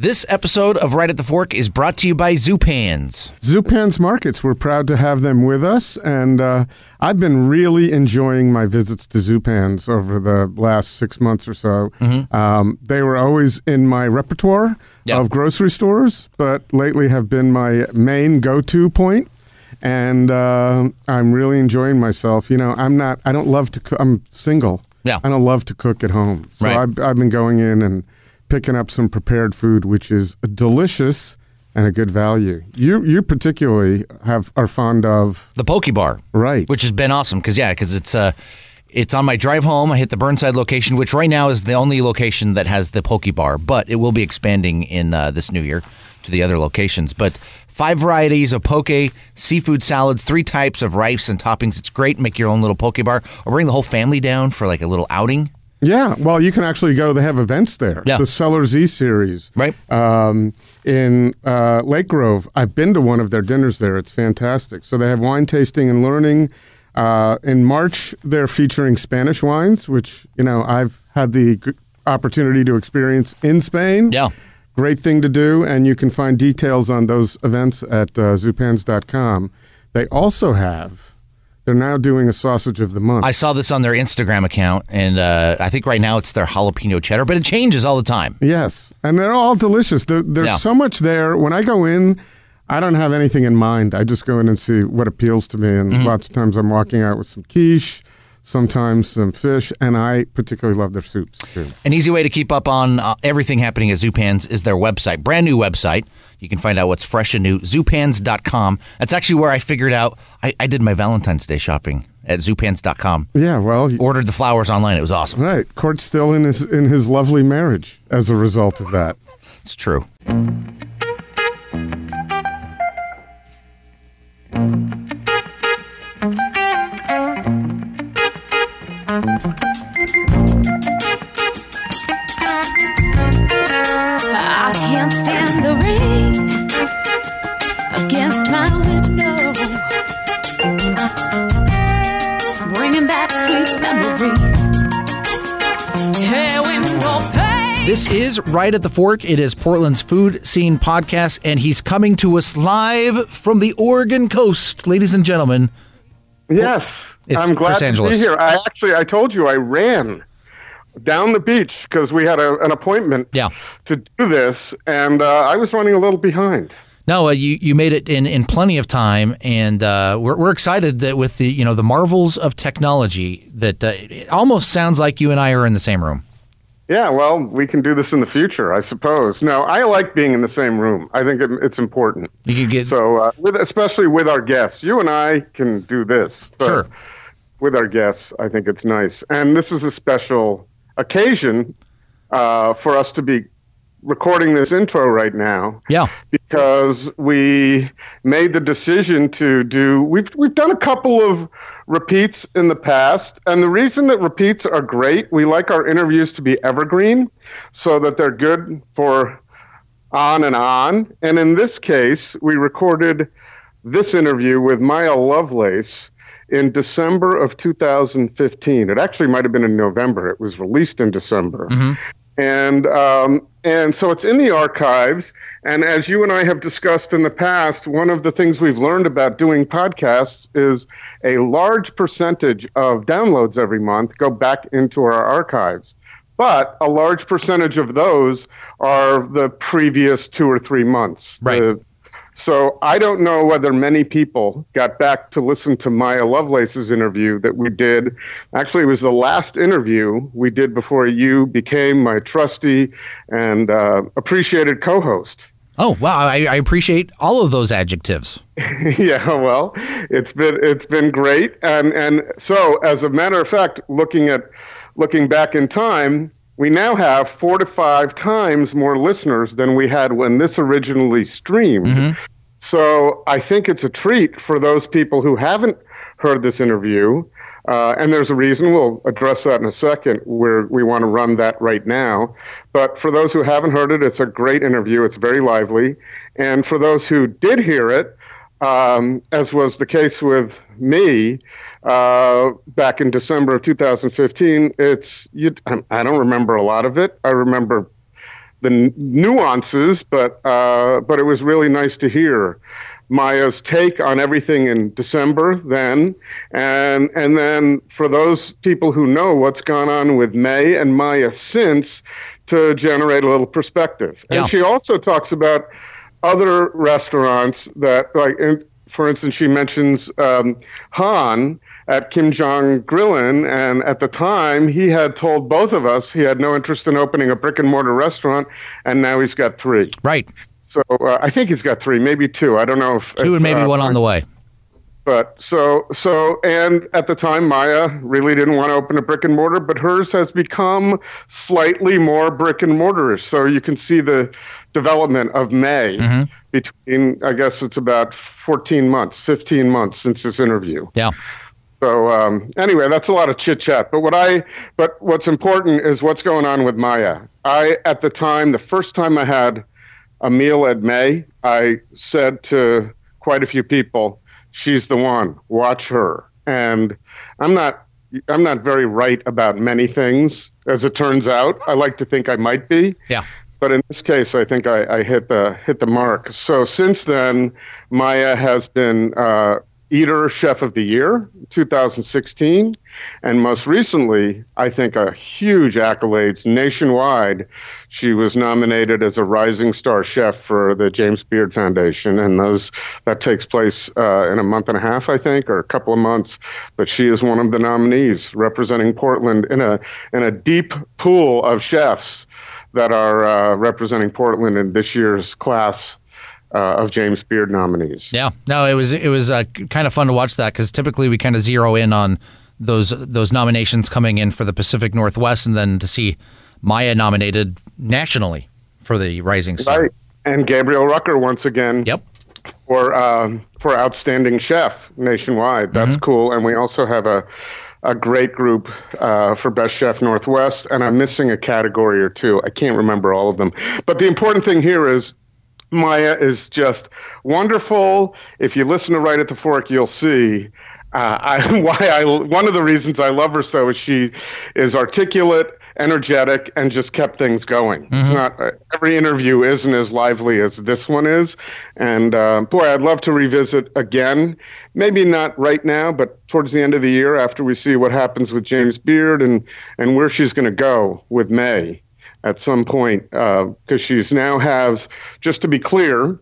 This episode of Right at the Fork is brought to you by Zupans. Zupans Markets, we're proud to have them with us. And uh, I've been really enjoying my visits to Zupans over the last six months or so. Um, they were always in my repertoire Yeah. of grocery stores, but lately have been my main go to point. And uh, I'm really enjoying myself. You know, I'm not, I don't love to cook, I'm single. Yeah. I don't love to cook at home. So Right. I've, I've been going in and picking up some prepared food, which is delicious and a good value. You you particularly have are fond of The Poke Bar, right, which has been awesome because yeah, because it's uh, it's on my drive home. I hit the Burnside location, which right now is the only location that has the Poke Bar, but it will be expanding in uh, this new year to the other locations. But five varieties of poke, seafood salads, three types of rice and toppings. It's great. Make your own little Poke Bar, or bring the whole family down for like a little outing. Yeah. Well, you can actually go. They have events there. Yeah. The Cellar Z series, Right. Um, in uh, Lake Grove, I've been to one of their dinners there. It's fantastic. So they have wine tasting and learning. Uh, in March, they're featuring Spanish wines, which you know I've had the g- opportunity to experience in Spain. Yeah. Great thing to do, and you can find details on those events at uh, zupans.com. They also have, they're now doing a sausage of the month. I saw this on their Instagram account, and uh, I think right now it's their jalapeno cheddar, but it changes all the time. yes, and they're all delicious. There, there's Yeah. so much there. When I go in, I don't have anything in mind. I just go in and see what appeals to me, and Mm-hmm. lots of times I'm walking out with some quiche, sometimes some fish, and I particularly love their soups too. An easy way to keep up on uh, everything happening at Zupans is their website, brand new website. You can find out what's fresh and new, zupans.com. That's actually where I figured out I, I did my Valentine's Day shopping at zupans.com. Yeah, well, Ordered the flowers online. It was awesome. right. Court's still in his in his lovely marriage as a result of that. It's true. This is Right at the Fork. It is Portland's food scene podcast, and he's coming to us live from the Oregon coast, ladies and gentlemen. Yes, It's I'm glad Chris to be here. I actually, I told you I ran down the beach because we had a, an appointment Yeah. to do this, and uh, I was running a little behind. No, uh, you you made it in, in plenty of time, and uh, we're we're excited that with the you know the marvels of technology that uh, it almost sounds like you and I are in the same room. Yeah, well, we can do this in the future, I suppose. No, I like being in the same room. I think it, it's important. You could get So, uh, with, especially with our guests, you and I can do this. But Sure. With our guests, I think it's nice, and this is a special occasion uh, for us to be recording this intro right now. yeah because we made the decision to do we've we've done a couple of repeats in the past and the reason that repeats are great we like our interviews to be evergreen so that they're good for on and on. And in this case we recorded this interview with Maya Lovelace in December of 2015 it actually might have been in November. It was released in December mm-hmm. And um, and so it's in the archives. And as you and I have discussed in the past, one of the things we've learned about doing podcasts is a large percentage of downloads every month go back into our archives. But a large percentage of those are the previous two or three months. Right. The- so I don't know whether many people got back to listen to Maya Lovelace's interview that we did. Actually, it was the last interview we did before you became my trusty and uh, appreciated co-host. Oh wow! I, I appreciate all of those adjectives. yeah, well, it's been it's been great, and and so as a matter of fact, looking at looking back in time, we now have four to five times more listeners than we had when this originally streamed. So I think it's a treat for those people who haven't heard this interview. Uh, and there's a reason, we'll address that in a second, where we want to run that right now. But for those who haven't heard it, it's a great interview. It's very lively. And for those who did hear it, um, as was the case with me uh, back in December of 2015, it's you, I don't remember a lot of it. I remember the nuances, but uh, but it was really nice to hear Maya's take on everything in December then, and and then for those people who know what's gone on with Mae and Maya since, to generate a little perspective. Yeah. And she also talks about other restaurants that, like, in, for instance, she mentions um, Han at Kim Jong Grillin, and at the time he had told both of us he had no interest in opening a brick and mortar restaurant, and now he's got three. Right. So uh, I think he's got three, maybe two. I don't know if Two if, and maybe uh, one on the way. but so so and at the time Maya really didn't want to open a brick and mortar, but hers has become slightly more brick and mortarish. So you can see the development of Mae between I guess it's about 14 months, 15 months since this interview. Yeah. So um, anyway, that's a lot of chit chat. But what I but what's important is what's going on with Maya. I at the time, the first time I had a meal at Mae, I said to quite a few people, "She's the one. Watch her." And I'm not I'm not very right about many things, as it turns out. I like to think I might be. Yeah. But in this case, I think I, I hit the hit the mark. So since then, Maya has been uh, Eater Chef of the Year, 2016, and most recently, I think a huge accolades nationwide. She was nominated as a Rising Star Chef for the James Beard Foundation, and those that takes place uh, in a month and a half, I think, or a couple of months. But she is one of the nominees representing Portland in a in a deep pool of chefs that are uh, representing Portland in this year's class uh, of James Beard nominees. Yeah, no, it was it was uh, kind of fun to watch that because typically we kind of zero in on those those nominations coming in for the Pacific Northwest, and then to see Maya nominated nationally for the Rising Star. Right. And Gabriel Rucker once again Yep. for um, for outstanding chef nationwide. That's cool. And we also have a a great group uh, for best chef Northwest. And I'm missing a category or two. I can't remember all of them. But the important thing here is Maya is just wonderful. If you listen to Right at the Fork, you'll see. Uh, I, why I one of the reasons I love her so is she is articulate, energetic, and just kept things going. It's not uh, every interview isn't as lively as this one is, and uh, boy, I'd love to revisit again. Maybe not right now, but towards the end of the year after we see what happens with James Beard and and where she's going to go with Mae at some point uh, because she's now has just to be clear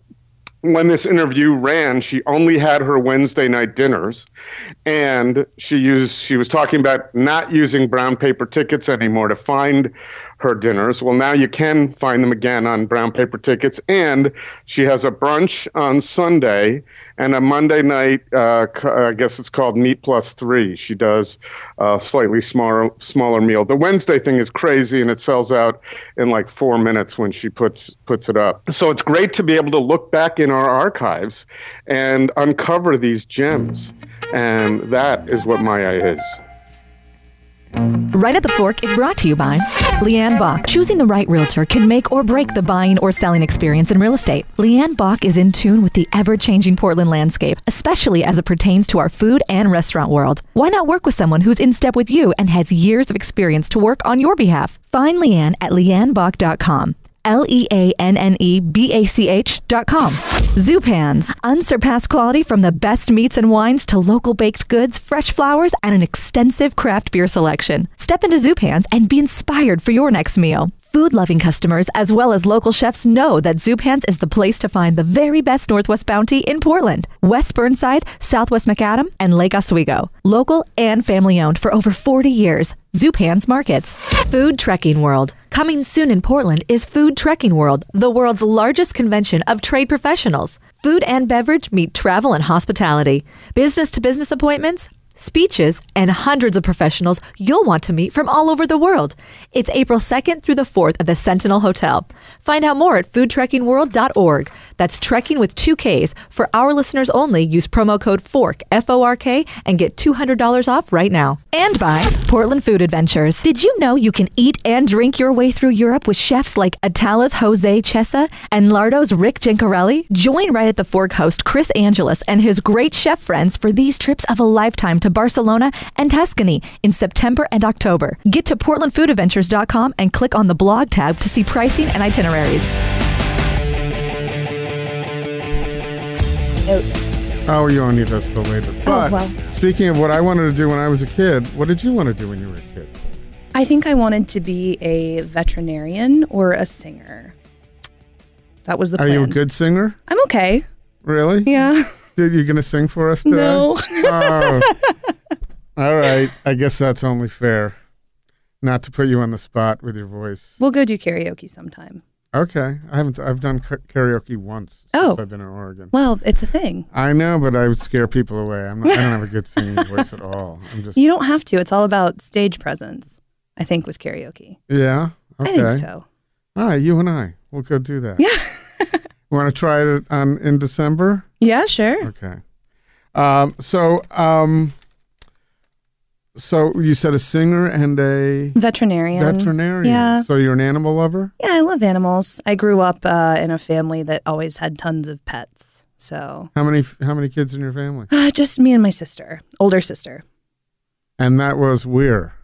when this interview ran she only had her wednesday night dinners. And she used she was talking about not using brown paper tickets anymore to find her dinners. Well now you can find them again on brown paper tickets. And she has a brunch on sunday and a monday night uh, i guess it's called meat plus three. She does a slightly smaller smaller meal. The wednesday thing is crazy and it sells out in like four minutes when she puts puts it up. So it's great to be able to look back in our archives and uncover these gems. And that is what maya is Right at the Fork is brought to you by Leanne Bach. Choosing the right realtor can make or break the buying or selling experience in real estate. Leanne Bach is in tune with the ever changing Portland landscape, especially as it pertains to our food and restaurant world. Why not work with someone who's in step with you and has years of experience to work on your behalf? Find Leanne at leannebach.com. L E A N N E B A C H dot com. Zupans, unsurpassed quality from the best meats and wines to local baked goods, fresh flowers, and an extensive craft beer selection. Step into Zupans and be inspired for your next meal. Food loving customers, as well as local chefs, know that Zupans is the place to find the very best Northwest bounty in Portland, West Burnside, Southwest McAdam, and Lake Oswego. Local and family owned for over 40 years. Zupans Markets. Food Trekking World. Coming soon in Portland is Food Trekking World, the world's largest convention of trade professionals. Food and beverage meet travel and hospitality. Business to business appointments, speeches, and hundreds of professionals you'll want to meet from all over the world. It's April 2nd through the 4th at the Sentinel Hotel. Find out more at foodtrekkingworld.org. That's trekking with two Ks. For our listeners only, use promo code FORK, F O R K, and get $200 off right now. And by Portland Food Adventures. Did you know you can eat and drink your way through Europe with chefs like Ataula's Jose Chesa and Lardo's Rick Gencarelli? Join right at the Fork host Chris Angelus and his great chef friends for these trips of a lifetime to Barcelona and Tuscany in September and October. Get to portlandfoodadventures.com and click on the blog tab to see pricing and itineraries. Notes. Oh, you only need those till later. But well. speaking of what I wanted to do when I was a kid, what did you want to do when you were a kid? I think I wanted to be a veterinarian or a singer. That was the Are plan. you a good singer? I'm okay. Really? Yeah. Did you gonna sing for us today? No. Oh. All right. I guess that's only fair. Not to put you on the spot with your voice. we'll go do karaoke sometime. Okay. I haven't. I've done karaoke once since Oh. I've been in Oregon. Well, it's a thing. I know, but I would scare people away. I'm not, I don't have a good singing voice at all. I'm just. You don't have to. It's all about stage presence. I think with karaoke. yeah. Okay. I think so. All right. You and I. We'll go do that. Yeah. Want to try it on in December? Yeah, sure. Okay. Um, so, um, so you said a singer and a Veterinarian. veterinarian. Yeah. So you're an animal lover. Yeah, I love animals. I grew up uh, in a family that always had tons of pets. So How many How many kids in your family? uh, just me and my sister, older sister, And that was where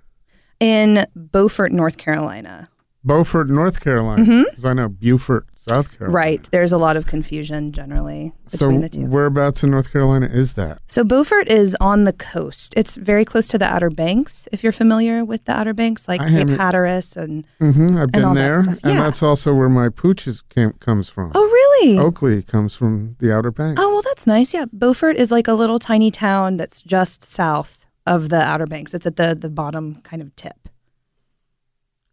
in Beaufort, North Carolina. Beaufort, North Carolina. Because I know Beaufort, South Carolina. Right. There's a lot of confusion generally So between the two. whereabouts in North Carolina is that? So Beaufort is on the coast. It's very close to the Outer Banks. If you're familiar with the Outer Banks, like I Cape Hatteras and mm-hmm, I've been that there, stuff. and that's also where my pooch is, came, comes from. oh really? Oakley comes from the Outer Banks. Oh well, that's nice. Yeah, Beaufort is like a little tiny town that's just south of the Outer Banks. It's at the the bottom kind of tip.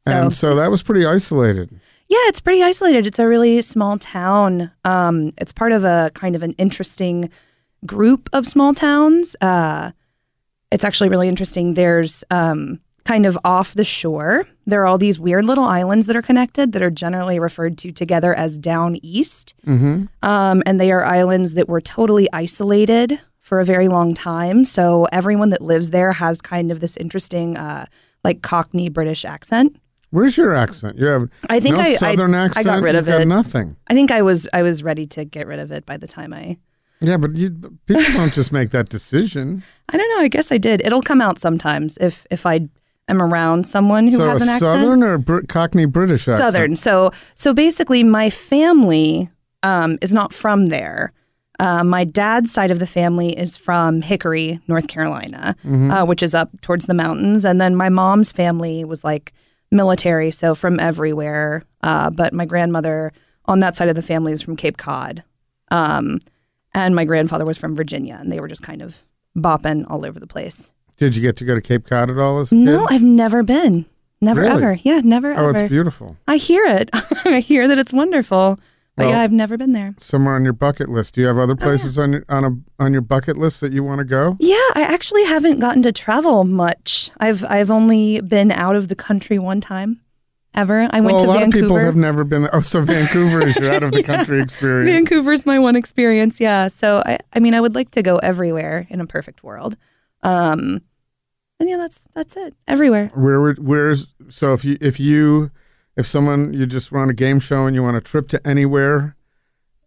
So and so that was pretty isolated. Yeah, it's pretty isolated. It's a really small town. Um, it's part of a kind of an interesting group of small towns. Uh, it's actually really interesting. There's um, kind of off the shore. There are all these weird little islands that are connected that are generally referred to together as down east. hmm Um, and they are islands that were totally isolated for a very long time. So everyone that lives there has kind of this interesting, uh, like Cockney British accent. Where's your accent? You have I think no I, I- southern I, accent. got rid of it. nothing. I think I was I was ready to get rid of it by the time I. Yeah, but you, people don't just make that decision. I don't know. I guess I did. It'll come out sometimes if if I am around someone who so has an accent. southern or Br- Cockney British accent? Southern. So so basically, my family um, is not from there. Uh, my dad's side of the family is from Hickory, North Carolina, uh, which is up towards the mountains, and then my mom's family was like military, so from everywhere. Uh, but my grandmother on that side of the family is from Cape Cod, um, and my grandfather was from Virginia, and they were just kind of bopping all over the place. Did you get to go to Cape Cod at all as a No, kid? I've never been. Never Really? ever. Yeah, never Oh, ever. it's beautiful. I hear it. I hear that it's wonderful. But Well- yeah, I've never been there. Somewhere on your bucket list. Do you have Oh, other places on your on a on your bucket list that you want to go? Yeah, I actually haven't gotten to travel much. I've I've only been out of the country one time, ever. I went well, to a lot Vancouver. of people have never been. Oh, so Vancouver is your out of the country experience. Vancouver's my one experience. Yeah, so I I mean I would like to go everywhere in a perfect world. Um, and yeah, that's that's it. Everywhere. Where would where's so if you if you if someone you just run a game show and you want a trip to anywhere,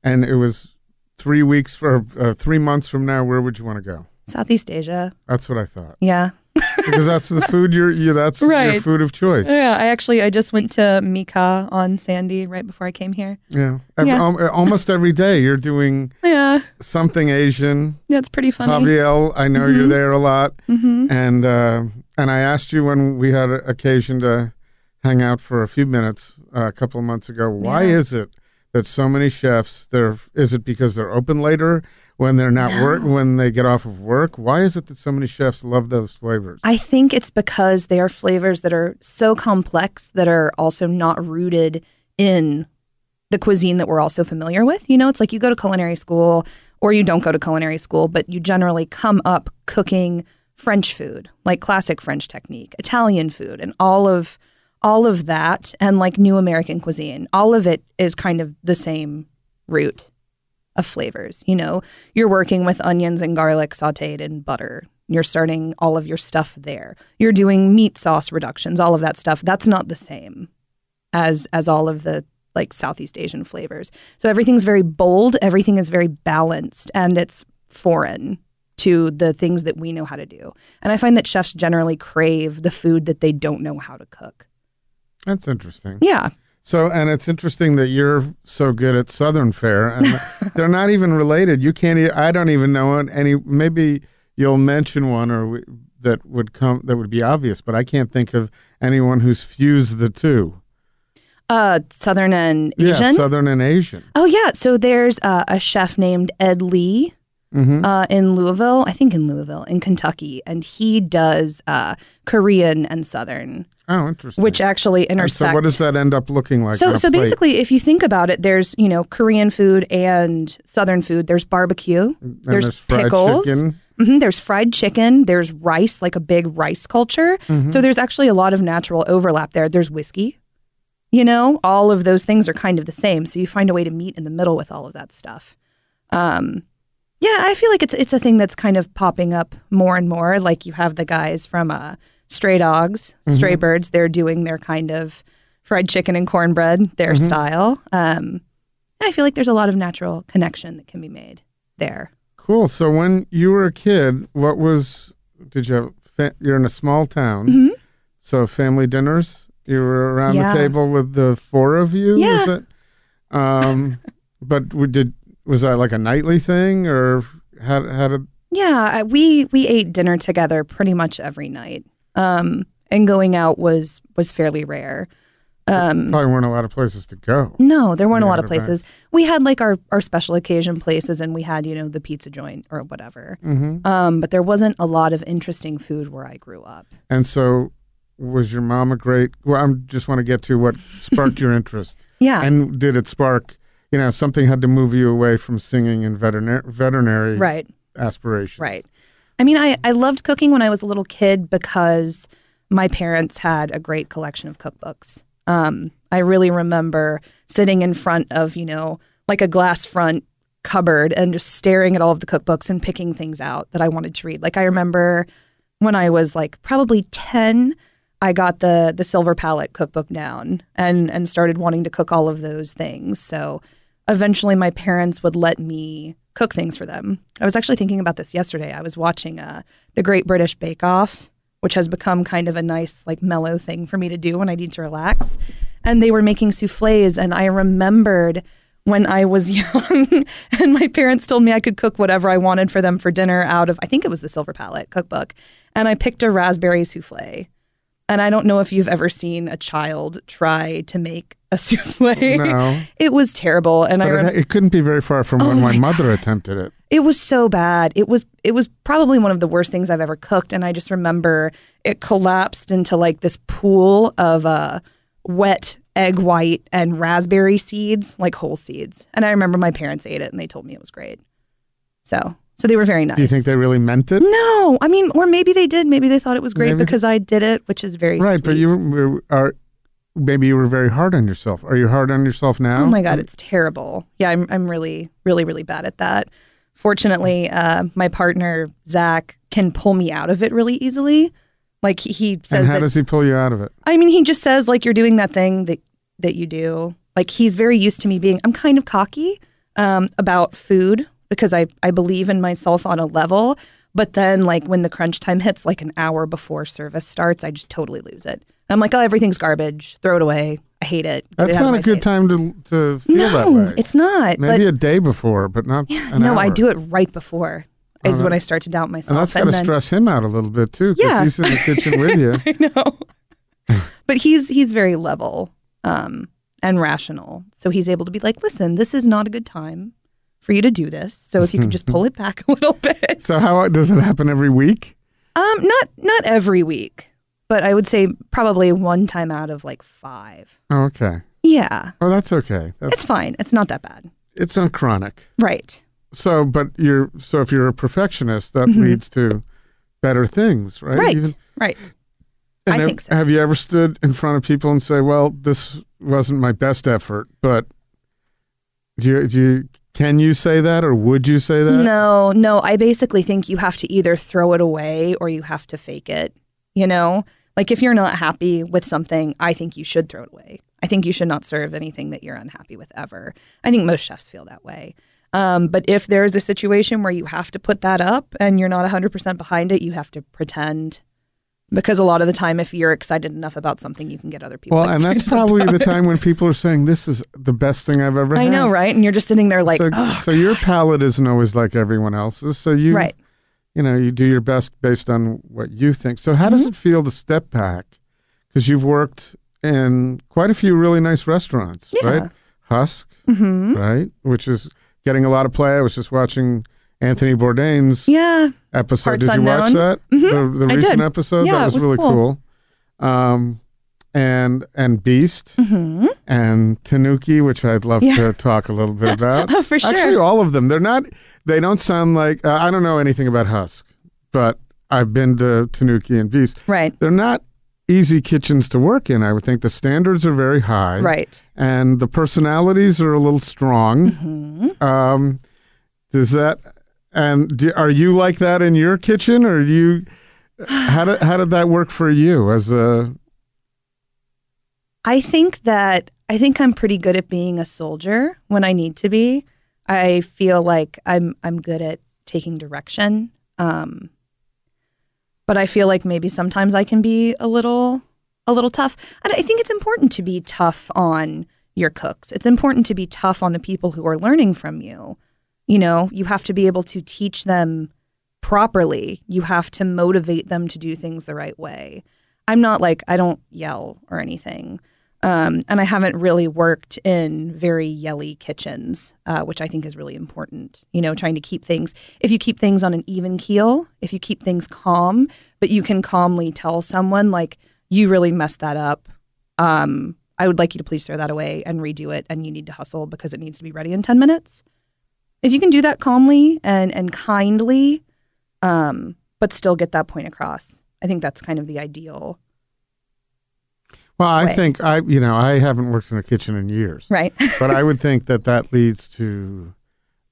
and it was three weeks for uh, three months from now, where would you want to go? Southeast Asia. That's what I thought Yeah. because that's the food you're you that's your food of choice. Yeah, I actually I just went to Mekha on Sandy right before I came here. Yeah, Ev- Yeah. al- almost every day you're doing Yeah, something Asian. Yeah. That's pretty funny. Javiel, I know you're there a lot, hmm and uh, and I asked you when we had occasion to hang out for a few minutes uh, a couple of months ago. Why Yeah. is it that so many chefs? They're it because they're open later when they're not work when they get off of work? Why is it that so many chefs love those flavors? I think it's because they are flavors that are so complex that are also not rooted in the cuisine that we're also familiar with. You know, it's like you go to culinary school or you don't go to culinary school, but you generally come up cooking French food, like classic French technique, Italian food, and all of all of that and like new American cuisine. All of it is kind of the same root. Of flavors. You know, you're working with onions and garlic sauteed in butter. You're starting all of your stuff there. You're doing meat sauce reductions, all of that stuff. That's not the same as as all of the like Southeast Asian flavors. So everything's very bold, everything is very balanced, and it's foreign to the things that we know how to do. And I find that chefs generally crave the food that they don't know how to cook. That's interesting. Yeah. So, and it's interesting that you're so good at Southern fare, and they're not even related. You can't. e- I don't even know. Any maybe you'll mention one or we, that would come that would be obvious, but I can't think of anyone who's fused the two. Uh, Southern and Asian. Yeah, Southern and Asian. oh yeah. So there's uh, a chef named Ed Lee Mm-hmm. uh, in Louisville, I think in Louisville, in Kentucky, and he does uh, Korean and Southern, Oh, interesting. which actually And so, what does that end up looking like? So, so plate? basically, if you think about it, there's you know Korean food and Southern food. There's barbecue. There's fried pickles. chicken. hmm there's fried chicken. There's rice, like a big rice culture. Mm-hmm. So there's actually a lot of natural overlap there. There's whiskey. You know, all of those things are kind of the same. So you find a way to meet in the middle with all of that stuff. Um, yeah, I feel like it's it's a thing that's kind of popping up more and more. Like you have the guys from uh, Stray Dogs, Mm-hmm. Stray Birds. They're doing their kind of fried chicken and cornbread, their Mm-hmm. style. Um, I feel like there's a lot of natural connection that can be made there. Cool. So when you were a kid, what was? Did you have? Fa- you're in a small town, Mm-hmm. so family dinners. You were around Yeah. the table with the four of you. Yeah. Was it? Um, but we did. Was that like a nightly thing, or how? How did? Yeah, we we ate dinner together pretty much every night. Um, and going out was was fairly rare. Um, Probably weren't a lot of places to go. no, there weren't a lot of places. We had like our our special occasion places, and we had you know the pizza joint or whatever. Mm-hmm. Um, but there wasn't a lot of interesting food where I grew up. And so, was your mom a great? Well, I just want to get to what sparked your interest. Yeah, And did it spark? You know, something had to move you away from singing and veterinar- veterinary right. aspirations. Right. I mean, I, I loved cooking when I was a little kid because my parents had a great collection of cookbooks. Um, I really remember sitting in front of, you know, like a glass front cupboard and just staring at all of the cookbooks and picking things out that I wanted to read. Like I remember when I was like probably 10, I got the the silver palate cookbook down and and started wanting to cook all of those things. So eventually my parents would let me cook things for them. I was actually thinking about this yesterday. I was watching uh, the Great British Bake Off, which has become kind of a nice, like, mellow thing for me to do when I need to relax. And they were making souffles, and I remembered when I was young, and my parents told me I could cook whatever I wanted for them for dinner out of, I think it was the Silver Palate cookbook. And I picked a raspberry souffle. And I don't know if you've ever seen a child try to make a souffle. No. It was terrible. And I But remember. it, it couldn't be very far from when my, mother attempted it. It was so bad. It was it was probably one of the worst things I've ever cooked and I just remember it collapsed into like this pool of uh wet egg white and raspberry seeds, like whole seeds. And I remember my parents ate it and they told me it was great. So, so they were very nice. Do you think they really meant it? No, I mean, or maybe they did. Maybe they thought it was great Maybe they- because I did it, which is very Right, but sweet. you were, are maybe you were very hard on yourself. Are you hard on yourself now? Oh my god, it's terrible. Yeah, I'm I'm really really really bad at that. Fortunately, uh, my partner Zach can pull me out of it really easily. Like he, he And says how that. does he pull you out of it? I mean, he just says like you're doing that thing that that you do. Like he's very used to me being. I'm kind of cocky um, about food because I I believe in myself on a level. But then like when the crunch time hits, like an hour before service starts, I just totally lose it. I'm like, oh, everything's garbage. Throw it away. I hate it. Get That's of not a good face." time to to feel that No, way. it's not. Maybe but a day before, but not an no, I do it right before. Is Oh, when I start to doubt myself. And that's got to stress him out a little bit too, because Yeah. he's in the kitchen with you. I know. but he's he's very level um, and rational. So he's able to be like, listen, this is not a good time for you to do this. So if you could just pull it back a little bit. So how does it happen every week? Um, not not every week, but I would say probably one time out of like five. Oh, okay. Yeah. Oh, that's okay. That's, It's fine. It's not that bad. it's not chronic. Right. So, but you're so if you're a perfectionist, that leads to better things, right? Mm-hmm. Right. Even- right. I have, think so. Have you ever stood in front of people and say, "Well, this wasn't my best effort," but do you, do you Can you say that, or would you say that? No, no. I basically think you have to either throw it away or you have to fake it. You know, like if you're not happy with something, I think you should throw it away. I think you should not serve anything that you're unhappy with ever. I think most chefs feel that way. Um, but if there's a situation where you have to put that up and you're not 100% behind it, you have to pretend. Because a lot of the time, if you're excited enough about something, you can get other people. Well, and that's probably the time when people are saying this is the best thing I've ever I had. know, right? And you're just sitting there like, so, "Ugh." so your palate isn't always like everyone else's. So you, right. You know, you do your best based on what you think. So how Mm-hmm. does it feel to step back? Because you've worked in quite a few really nice restaurants, Yeah. right? Husk, hmm right? Which is getting a lot of play. I was just watching Anthony Bourdain's Yeah. episode. Parts did you watch Unknown. that? Mhm. The, the recent did. episode? Yeah, that was, was really cool. cool. Um, and and Beast hmm and Tanuki, which I'd love Yeah. to talk a little bit about. Oh, for sure. Actually, all of them. They're not. They don't sound like. Uh, I don't know anything about Husk, but I've been to Tanuki and Beast. Right. They're not easy kitchens to work in. I would think the standards are very high, Right. and the personalities are a little strong. hmm Um, does that? And do, are you like that in your kitchen, or do you? How did how did that work for you as a? I think that I think I'm pretty good at being a soldier when I need to be. I feel like I'm I'm good at taking direction. Um, but I feel like maybe sometimes I can be a little a little tough. And I think it's important to be tough on your cooks. It's important to be tough on the people who are learning from you. You know, you have to be able to teach them properly. You have to motivate them to do things the right way. I'm not like I don't yell or anything. Um, and I haven't really worked in very yelly kitchens, uh, which I think is really important. You know, trying to keep things, if you keep things on an even keel, if you keep things calm, but you can calmly tell someone, like, you really messed that up. Um, I would like you to please throw that away and redo it, and you need to hustle because it needs to be ready in 10 minutes. If you can do that calmly and, and kindly, um, but still get that point across, I think that's kind of the ideal. Well, I way. think I, you know, I haven't worked in a kitchen in years. Right. but I would think that that leads to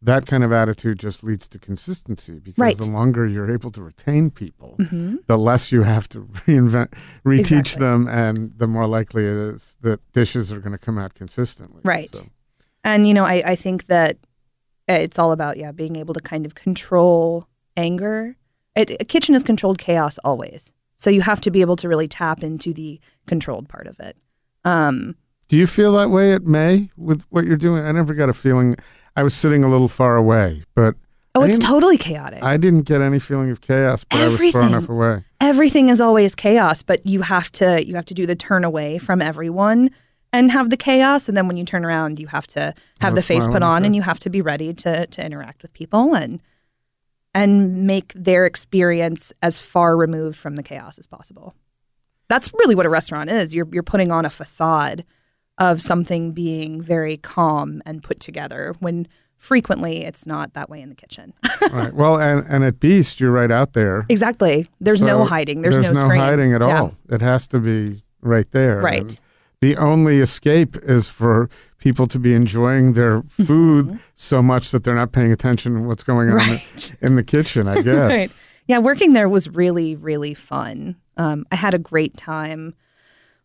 that kind of attitude just leads to consistency because Right. the longer you're able to retain people, hmm the less you have to reinvent, reteach Exactly. them, and the more likely it is that dishes are going to come out consistently. Right. So, And you know, I, I think that it's all about yeah, being able to kind of control anger. It, a kitchen is controlled chaos always, so you have to be able to really tap into the controlled part of it. Um, do you feel that way at Mae with what you're doing? I never got a feeling. I was sitting a little far away, but oh, it's totally chaotic. I didn't get any feeling of chaos. But I was far Everything. enough away. Everything is always chaos, but you have to you have to do the turn away from everyone and have the chaos, and then when you turn around, you have to have the face put on on, and you have to be ready to to interact with people and and make their experience as far removed from the chaos as possible. That's really what a restaurant is. You're you're putting on a facade of something being very calm and put together when frequently it's not that way in the kitchen. right. Well, and and at Beast, you're right out there. exactly. There's So no hiding. There's, no, screen. hiding at Yeah. all. It has to be right there. Right. And the only escape is for people to be enjoying their food so much that they're not paying attention to what's going on Mm-hmm. Right. in the kitchen, I guess. Right. Yeah, working there was really, really fun. Um, I had a great time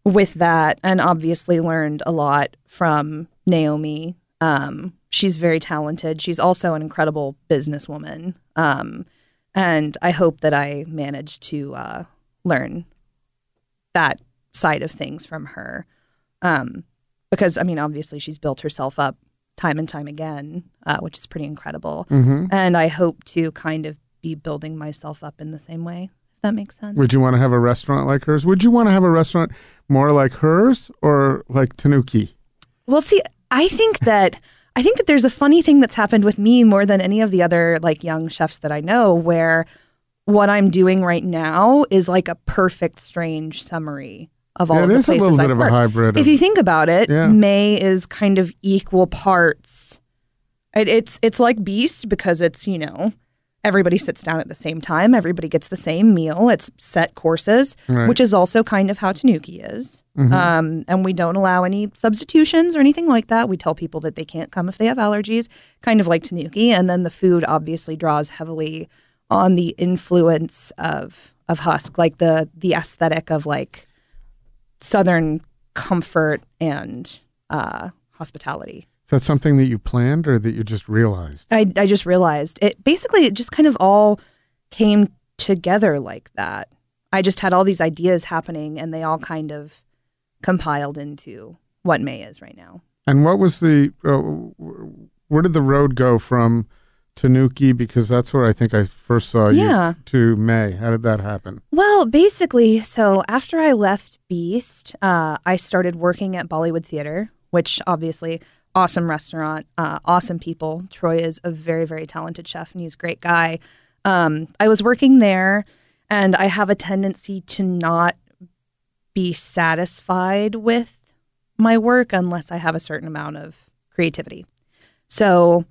with that and obviously learned a lot from Naomi. Um, she's very talented. She's also an incredible businesswoman. Um, and I hope that I managed to uh, learn that side of things from her. Um, because, I mean, obviously she's built herself up time and time again, uh, which is pretty incredible. hmm And I hope to kind of be building myself up in the same way, if that makes sense. Would you want to have a restaurant like hers? Would you want to have a restaurant more like hers or like Tanuki? well, see, I think that I think that there's a funny thing that's happened with me more than any of the other like young chefs that I know where what I'm doing right now is like a perfect strange summary of all Yeah, of it the is a little bit I've of worked. a hybrid. If of- you think about it, Yeah. Mae is kind of equal parts. It, it's it's like Beast because it's you know everybody sits down at the same time. Everybody gets the same meal. It's set courses, Right. which is also kind of how Tanuki is. Um, and we don't allow any substitutions or anything like that. We tell people that they can't come if they have allergies, kind of like Tanuki. And then the food obviously draws heavily on the influence of of husk, like the the aesthetic of like southern comfort and uh, hospitality. Is that something that you planned or that you just realized? I, I just realized it basically it just kind of all came together like that. I just had all these ideas happening and they all kind of compiled into what Mae is right now. And what was the, uh, where did the road go from Tanuki? Because that's where I think I first saw you Yeah. to Mae. How did that happen? Well, basically, so after I left Beast, uh, I started working at Bollywood Theater, which obviously awesome restaurant, uh, awesome people. Troy is a very very talented chef and he's a great guy. Um, I was working there, and I have a tendency to not be satisfied with my work unless I have a certain amount of creativity. So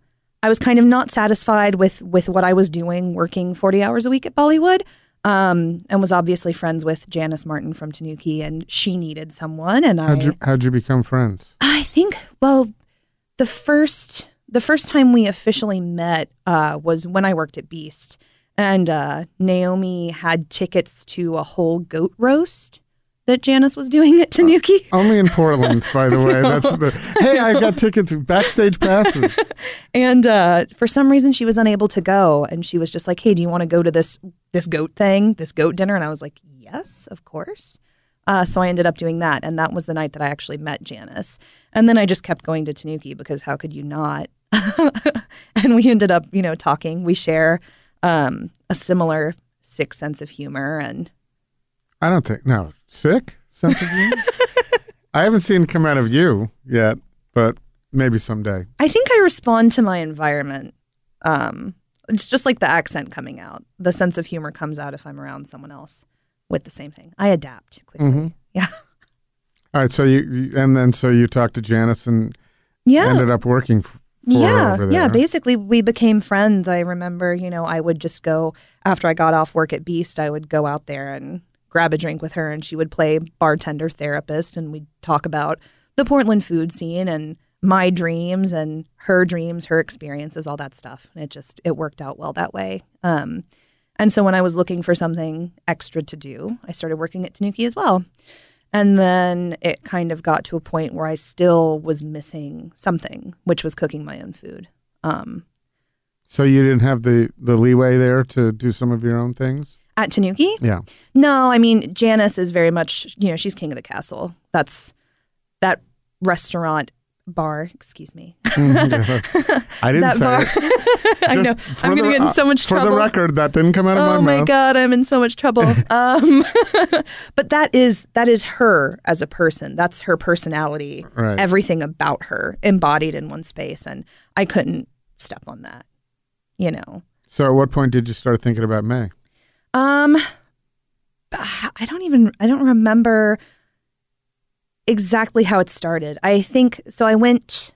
I was kind of not satisfied with with what I was doing, working forty hours a week at Bollywood, um, and was obviously friends with Janis Martin from Tanuki, and she needed someone, and I How'd you, how'd you become friends? I think well, the first the first time we officially met uh, was when I worked at Beast, and uh, Naomi had tickets to a whole goat roast that Janis was doing at Tanuki. Only in Portland, by the way. That's the, hey, I've got tickets, backstage passes. And uh, for some reason, she was unable to go, and she was just like, "Hey, do you want to go to this this goat thing, this goat dinner?" And I was like, "Yes, of course." Uh, so I ended up doing that, and that was the night that I actually met Janis. And then I just kept going to Tanuki because how could you not? and we ended up, you know, talking. We share um, a similar sick sense of humor, and I don't think, no, sick sense of humor? I haven't seen it come out of you yet, but maybe someday. I think I respond to my environment. Um, it's just like the accent coming out. The sense of humor comes out if I'm around someone else with the same thing. I adapt quickly. Mhm. Yeah. All right, so you, you- and then so you talked to Janis and Yeah. ended up working for yeah. there. Yeah. Basically, we became friends. I remember, you know, I would just go after I got off work at Beast, I would go out there and grab a drink with her, and she would play bartender therapist, and we'd talk about the Portland food scene and my dreams and her dreams, her experiences, all that stuff. And it just it worked out well that way. Um, and so when I was looking for something extra to do, I started working at Tanuki as well. And then it kind of got to a point where I still was missing something, which was cooking my own food. Um, So you didn't have the, the leeway there to do some of your own things? At Tanuki, Yeah. no, I mean Janis is very much, you know, she's king of the castle. That's that restaurant bar. Excuse me. Mhm, that's- I didn't that say bar. it. I know. I'm gonna get in so much For trouble. the record, that didn't come out of oh my my mouth. Oh my god i'm in so much trouble um, but that is that is her as a person that's her personality Right. everything about her embodied in one space and i couldn't step on that you know So at what point did you start thinking about Mae? Um i don't even i don't remember exactly how it started. I think so i went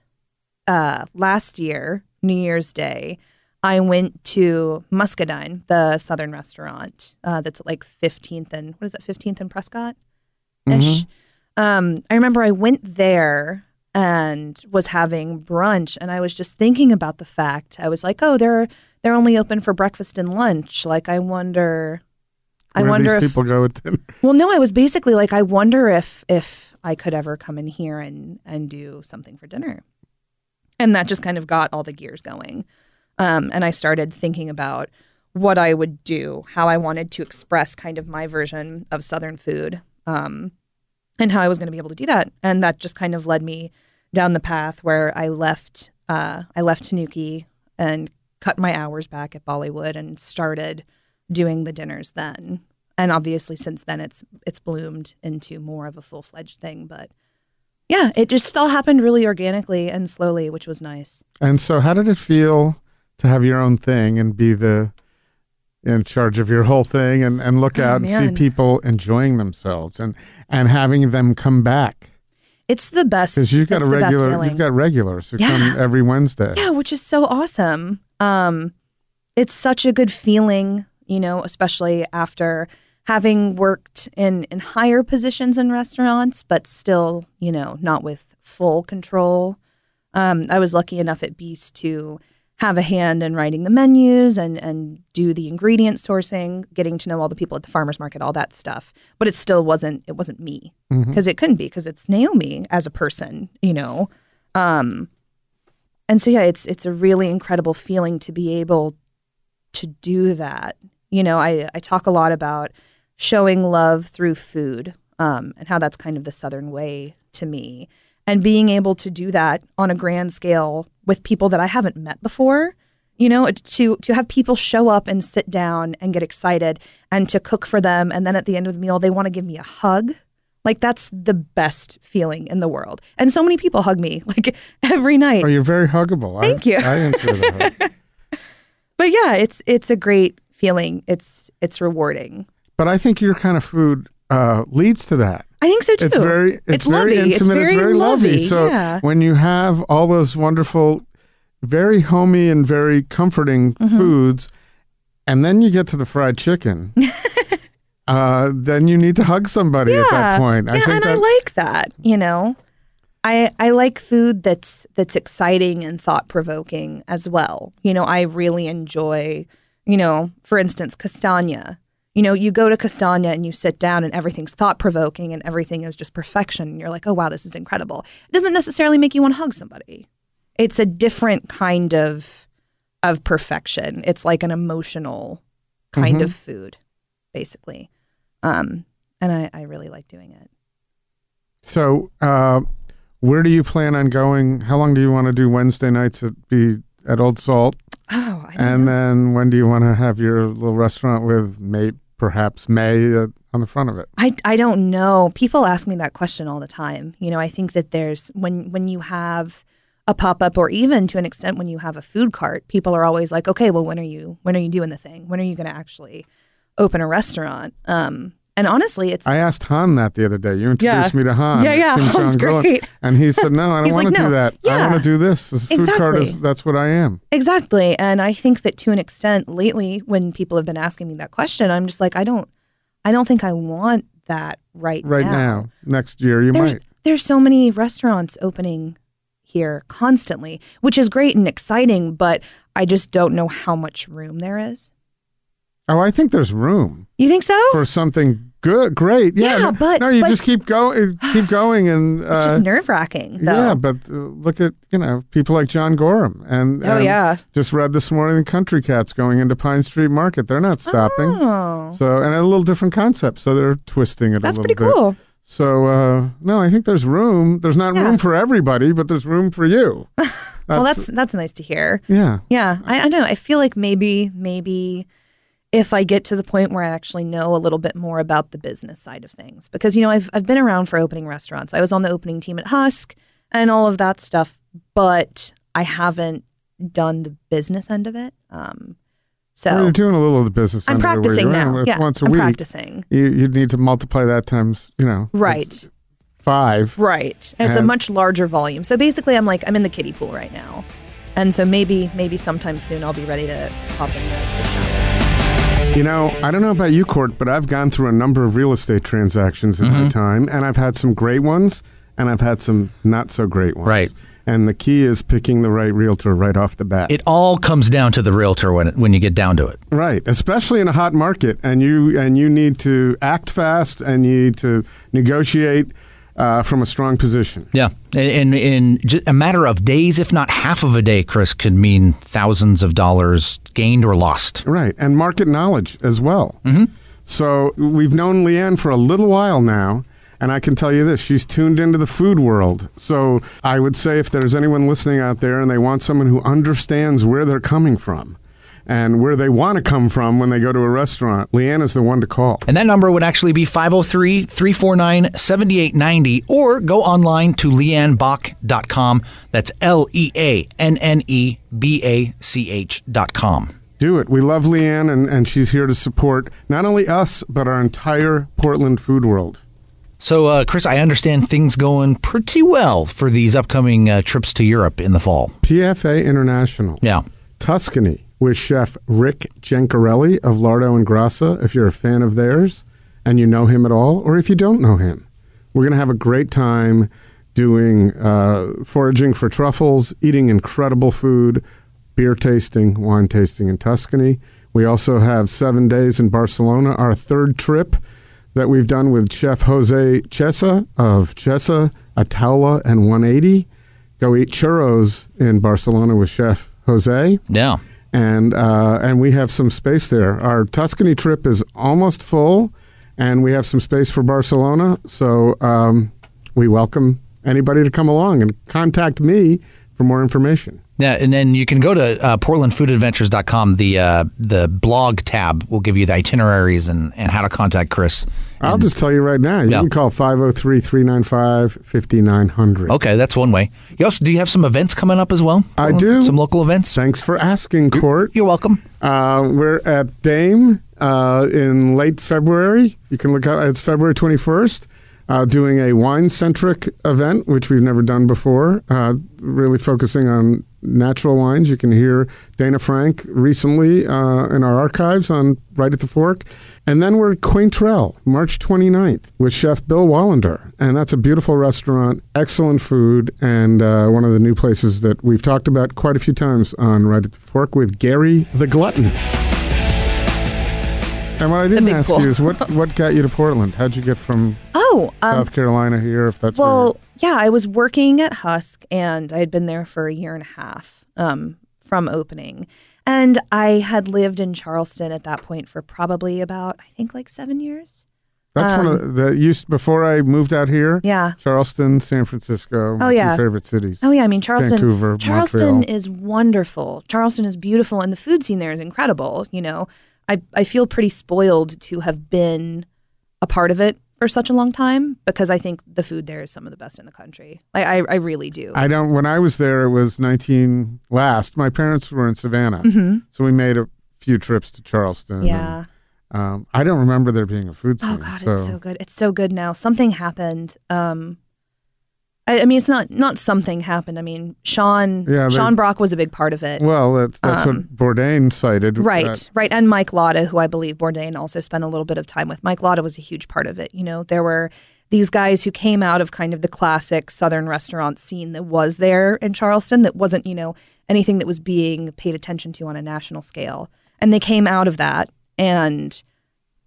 uh last year new year's day i went to muscadine the southern restaurant uh that's at like 15th and what is it 15th and prescott ish um i remember i went there and was having brunch and i was just thinking about the fact i was like oh they're they're only open for breakfast and lunch like i wonder i wonder if people go at dinner? well, no, I was basically like, I wonder if if I could ever come in here and and do something for dinner, and that just kind of got all the gears going. Um, and I started thinking about what I would do, how I wanted to express kind of my version of Southern food, um, and how I was going to be able to do that. And that just kind of led me down the path where I left uh, I left Tanuki and cut my hours back at Bollywood and started doing the dinners then. And obviously since then it's it's bloomed into more of a full-fledged thing, but yeah, it just all happened really organically and slowly, which was nice. And so, how did it feel to have your own thing and be the in charge of your whole thing and, and look Oh, out and see people enjoying themselves and, and having them come back? It's the best. Because you've got a regular, you've got regulars who Yeah. come every Wednesday. Yeah, which is so awesome. Um, it's such a good feeling, you know, especially after having worked in in higher positions in restaurants, but still, you know, not with full control. Um, I was lucky enough at Beast to have a hand in writing the menus and and do the ingredient sourcing, getting to know all the people at the farmers market, all that stuff. But it still wasn't it wasn't me because it couldn't be because it's Naomi as a person, you know. Um, and so yeah, it's it's a really incredible feeling to be able to do that. You know, I I talk a lot about showing love through food um, and how that's kind of the southern way to me and being able to do that on a grand scale with people that I haven't met before. You know, to to have people show up and sit down and get excited and to cook for them and then at the end of the meal they want to give me a hug. Like that's the best feeling in the world. And so many people hug me like every night. Oh, you're very huggable. Thank I, you. I enjoy the. But yeah, it's it's a great feeling. It's it's rewarding. But I think your kind of food uh, leads to that. I think so too. It's very, it's, It's very lovey. intimate. It's very lovey. lovey, So yeah. when you have all those wonderful, very homey and very comforting Mm-hmm. foods, and then you get to the fried chicken, uh, then you need to hug somebody at that point. yeah, I think and that, I like that. You know, I I like food that's that's exciting and thought provoking as well. You know, I really enjoy. You know, for instance, castagna. You know, you go to castagna and you sit down and everything's thought provoking and everything is just perfection. And you're like, oh wow, this is incredible. It doesn't necessarily make you want to hug somebody. It's a different kind of of perfection. It's like an emotional kind Mm-hmm. of food, basically. Um, and I, I really like doing it. So, uh, where do you plan on going? How long do you want to do Wednesday nights at be at Old Salt? Oh, I And then when do you want to have your little restaurant with Mae, perhaps Mae uh, on the front of it? I, I don't know. People ask me that question all the time. You know, I think that there's when when you have a pop up or even to an extent when you have a food cart, people are always like, okay, well, when are you when are you doing the thing? When are you going to actually open a restaurant? Um, and honestly, it's I asked Han that the other day. You introduced Yeah. me to Han. Yeah, yeah, Kim Han's Jong-un. great. And he said, "No, I don't want like, to do "No, that. I want to do this. This food cart is that's what I am." exactly. And I think that to an extent, lately, when people have been asking me that question, I'm just like, I don't, I don't think I want that right Right now, next year you there's might. there's so many restaurants opening here constantly, which is great and exciting, but I just don't know how much room there is. Oh, I think there's room You think so? for something good, great. Yeah, Yeah, but- no, you but- just keep going, keep going, and it's uh, just nerve wracking, yeah. But uh, look at you know people like John Gorham, and Oh, and yeah. just read this morning the Country Cats going into Pine Street Market. They're not stopping. Oh, So and a little different concept. So they're twisting it that's a little pretty bit. cool. So uh, no, I think there's room. There's not Yeah. room for everybody, but there's room for you. well, that's that's nice to hear. yeah. Yeah, I, I know. I feel like maybe maybe if I get to the point where I actually know a little bit more about the business side of things, because you know I've I've been around for opening restaurants. I was on the opening team at Husk and all of that stuff, but I haven't done the business end of it. Um, so Well, you're doing a little of the business. I'm practicing now. Yeah, once a I'm week. practicing. You you need to multiply that times you know Right. five. Right. And it's a much larger volume. So basically I'm like I'm in the kiddie pool right now. And so maybe maybe sometime soon I'll be ready to hop in the, the shower. You know, I don't know about you, Court, but I've gone through a number of real estate transactions in Mm-hmm. my time, and I've had some great ones, and I've had some not so great ones. Right. And the key is picking the right realtor right off the bat. It all comes down to the realtor when it, when you get down to it. Right, especially in a hot market, and you and you need to act fast, and you need to negotiate uh, from a strong position. Yeah, in in a matter of days, if not half of a day, Chris could mean thousands of dollars gained or lost. Right, and market knowledge as well. Mm-hmm. So we've known Leanne for a little while now, and I can tell you this: she's tuned into the food world. So I would say, if there's anyone listening out there and they want someone who understands where they're coming from and where they want to come from when they go to a restaurant, Leanne is the one to call. And that number would actually be 503 349 7890 or go online to leannebach.com. That's L E A N N E B A C H.com. Do it. We love Leanne, and, and she's here to support not only us, but our entire Portland food world. So, uh, Chris, I understand things going pretty well for these upcoming uh, trips to Europe in the fall. PFA International, Yeah. Tuscany, with Chef Rick Gencarelli of Lardo and Grassa. If you're a fan of theirs and you know him at all, or if you don't know him, we're going to have a great time doing uh, foraging for truffles, eating incredible food, beer tasting, wine tasting in Tuscany. We also have seven days in Barcelona, our third trip that we've done with Chef Jose Chesa of Chesa, Ataula, and 180. Go eat churros in Barcelona with Chef Jose Yeah. And uh, and we have some space there. Our Tuscany trip is almost full, and we have some space for Barcelona. So um, we welcome anybody to come along and contact me for more information. Yeah, and then you can go to uh, portlandfoodadventures.com. The uh, the blog tab will give you the itineraries and, and how to contact Chris. I'll just tell you right now. You Yeah. can call 503-395-5900. Okay, that's one way. You also do you have some events coming up as well? I do. Some local events. Thanks for asking, Court. You're welcome. Uh, we're at Dame uh, in late February. You can look out. It's February 21st. Uh, doing a wine-centric event, which we've never done before. Uh, really focusing on natural wines. You can hear Dana Frank recently uh, in our archives on Right at the Fork. And then we're at Quaintrelle, March 29th, with Chef Bill Wallender. And that's a beautiful restaurant, excellent food, and uh, one of the new places that we've talked about quite a few times on Right at the Fork with Gary the Glutton. And what I didn't ask pool. you is what, what got you to Portland? How'd you get from Oh, um, South Carolina here, if that's well, yeah, I was working at Husk and I had been there for a year and a half um, from opening. And I had lived in Charleston at that point for probably about, I think, like seven years. That's one of the used before I moved out here. um, Yeah. Charleston, San Francisco, my Oh, yeah. two favorite cities. Oh yeah, I mean Charleston. Vancouver, Charleston Montreal. is wonderful. Charleston is beautiful, and the food scene there is incredible. You know, I I feel pretty spoiled to have been a part of it for such a long time because I think the food there is some of the best in the country. I I, I really do. I don't. When I was there, it was 19 last. My parents were in Savannah, so we made a few trips to Charleston. Mm-hmm. yeah. and, um, I don't remember there being a food scene. Oh God, it's so good. It's so good now. Something happened. Um, I, I mean, it's not not something happened. I mean, Sean Yeah, they- Sean Brock was a big part of it. Well, that's, that's what Bourdain cited. Um, Right, that- right. And Mike Lata, who I believe Bourdain also spent a little bit of time with. Mike Lata was a huge part of it. You know, there were these guys who came out of kind of the classic Southern restaurant scene that was there in Charleston that wasn't, you know, anything that was being paid attention to on a national scale. And they came out of that and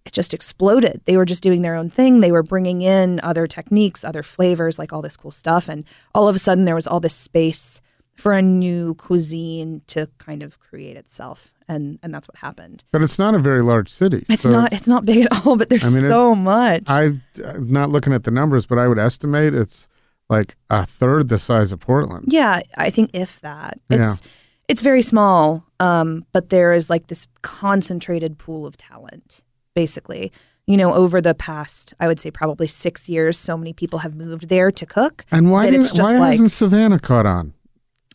it just exploded. They were just doing their own thing. They were bringing in other techniques, other flavors, like all this cool stuff. And all of a sudden, there was all this space for a new cuisine to kind of create itself, and and that's what happened. but it's not a very large city. It's so not it's not big at all, but there's I mean, it- so much. I, I'm not looking at the numbers, but I would estimate it's like a third the size of Portland. yeah, I think if that Yeah. it's it's very small, um, but there is like this concentrated pool of talent, basically. You know, over the past, I would say probably six years, so many people have moved there to cook. And why, it's just why like hasn't Savannah caught on?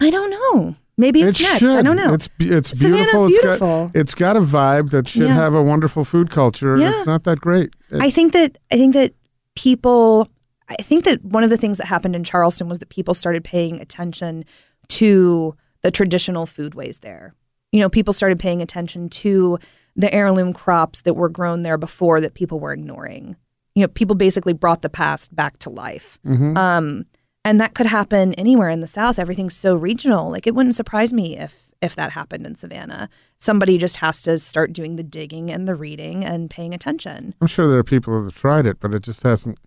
I don't know. Maybe it's it next. should. I don't know. It's it's Savannah's beautiful. It's beautiful. got it's got a vibe that should Yeah. have a wonderful food culture. Yeah. It's not that great. It- I think that I think that people I think that one of the things that happened in Charleston was that people started paying attention to the traditional foodways there. You know, people started paying attention to the heirloom crops that were grown there before that people were ignoring. You know, people basically brought the past back to life. Um, and that could happen anywhere in the South. Everything's so regional. Like it wouldn't surprise me if if that happened in Savannah. Somebody just has to start doing the digging and the reading and paying attention. I'm sure there are people that have tried it, but it just hasn't.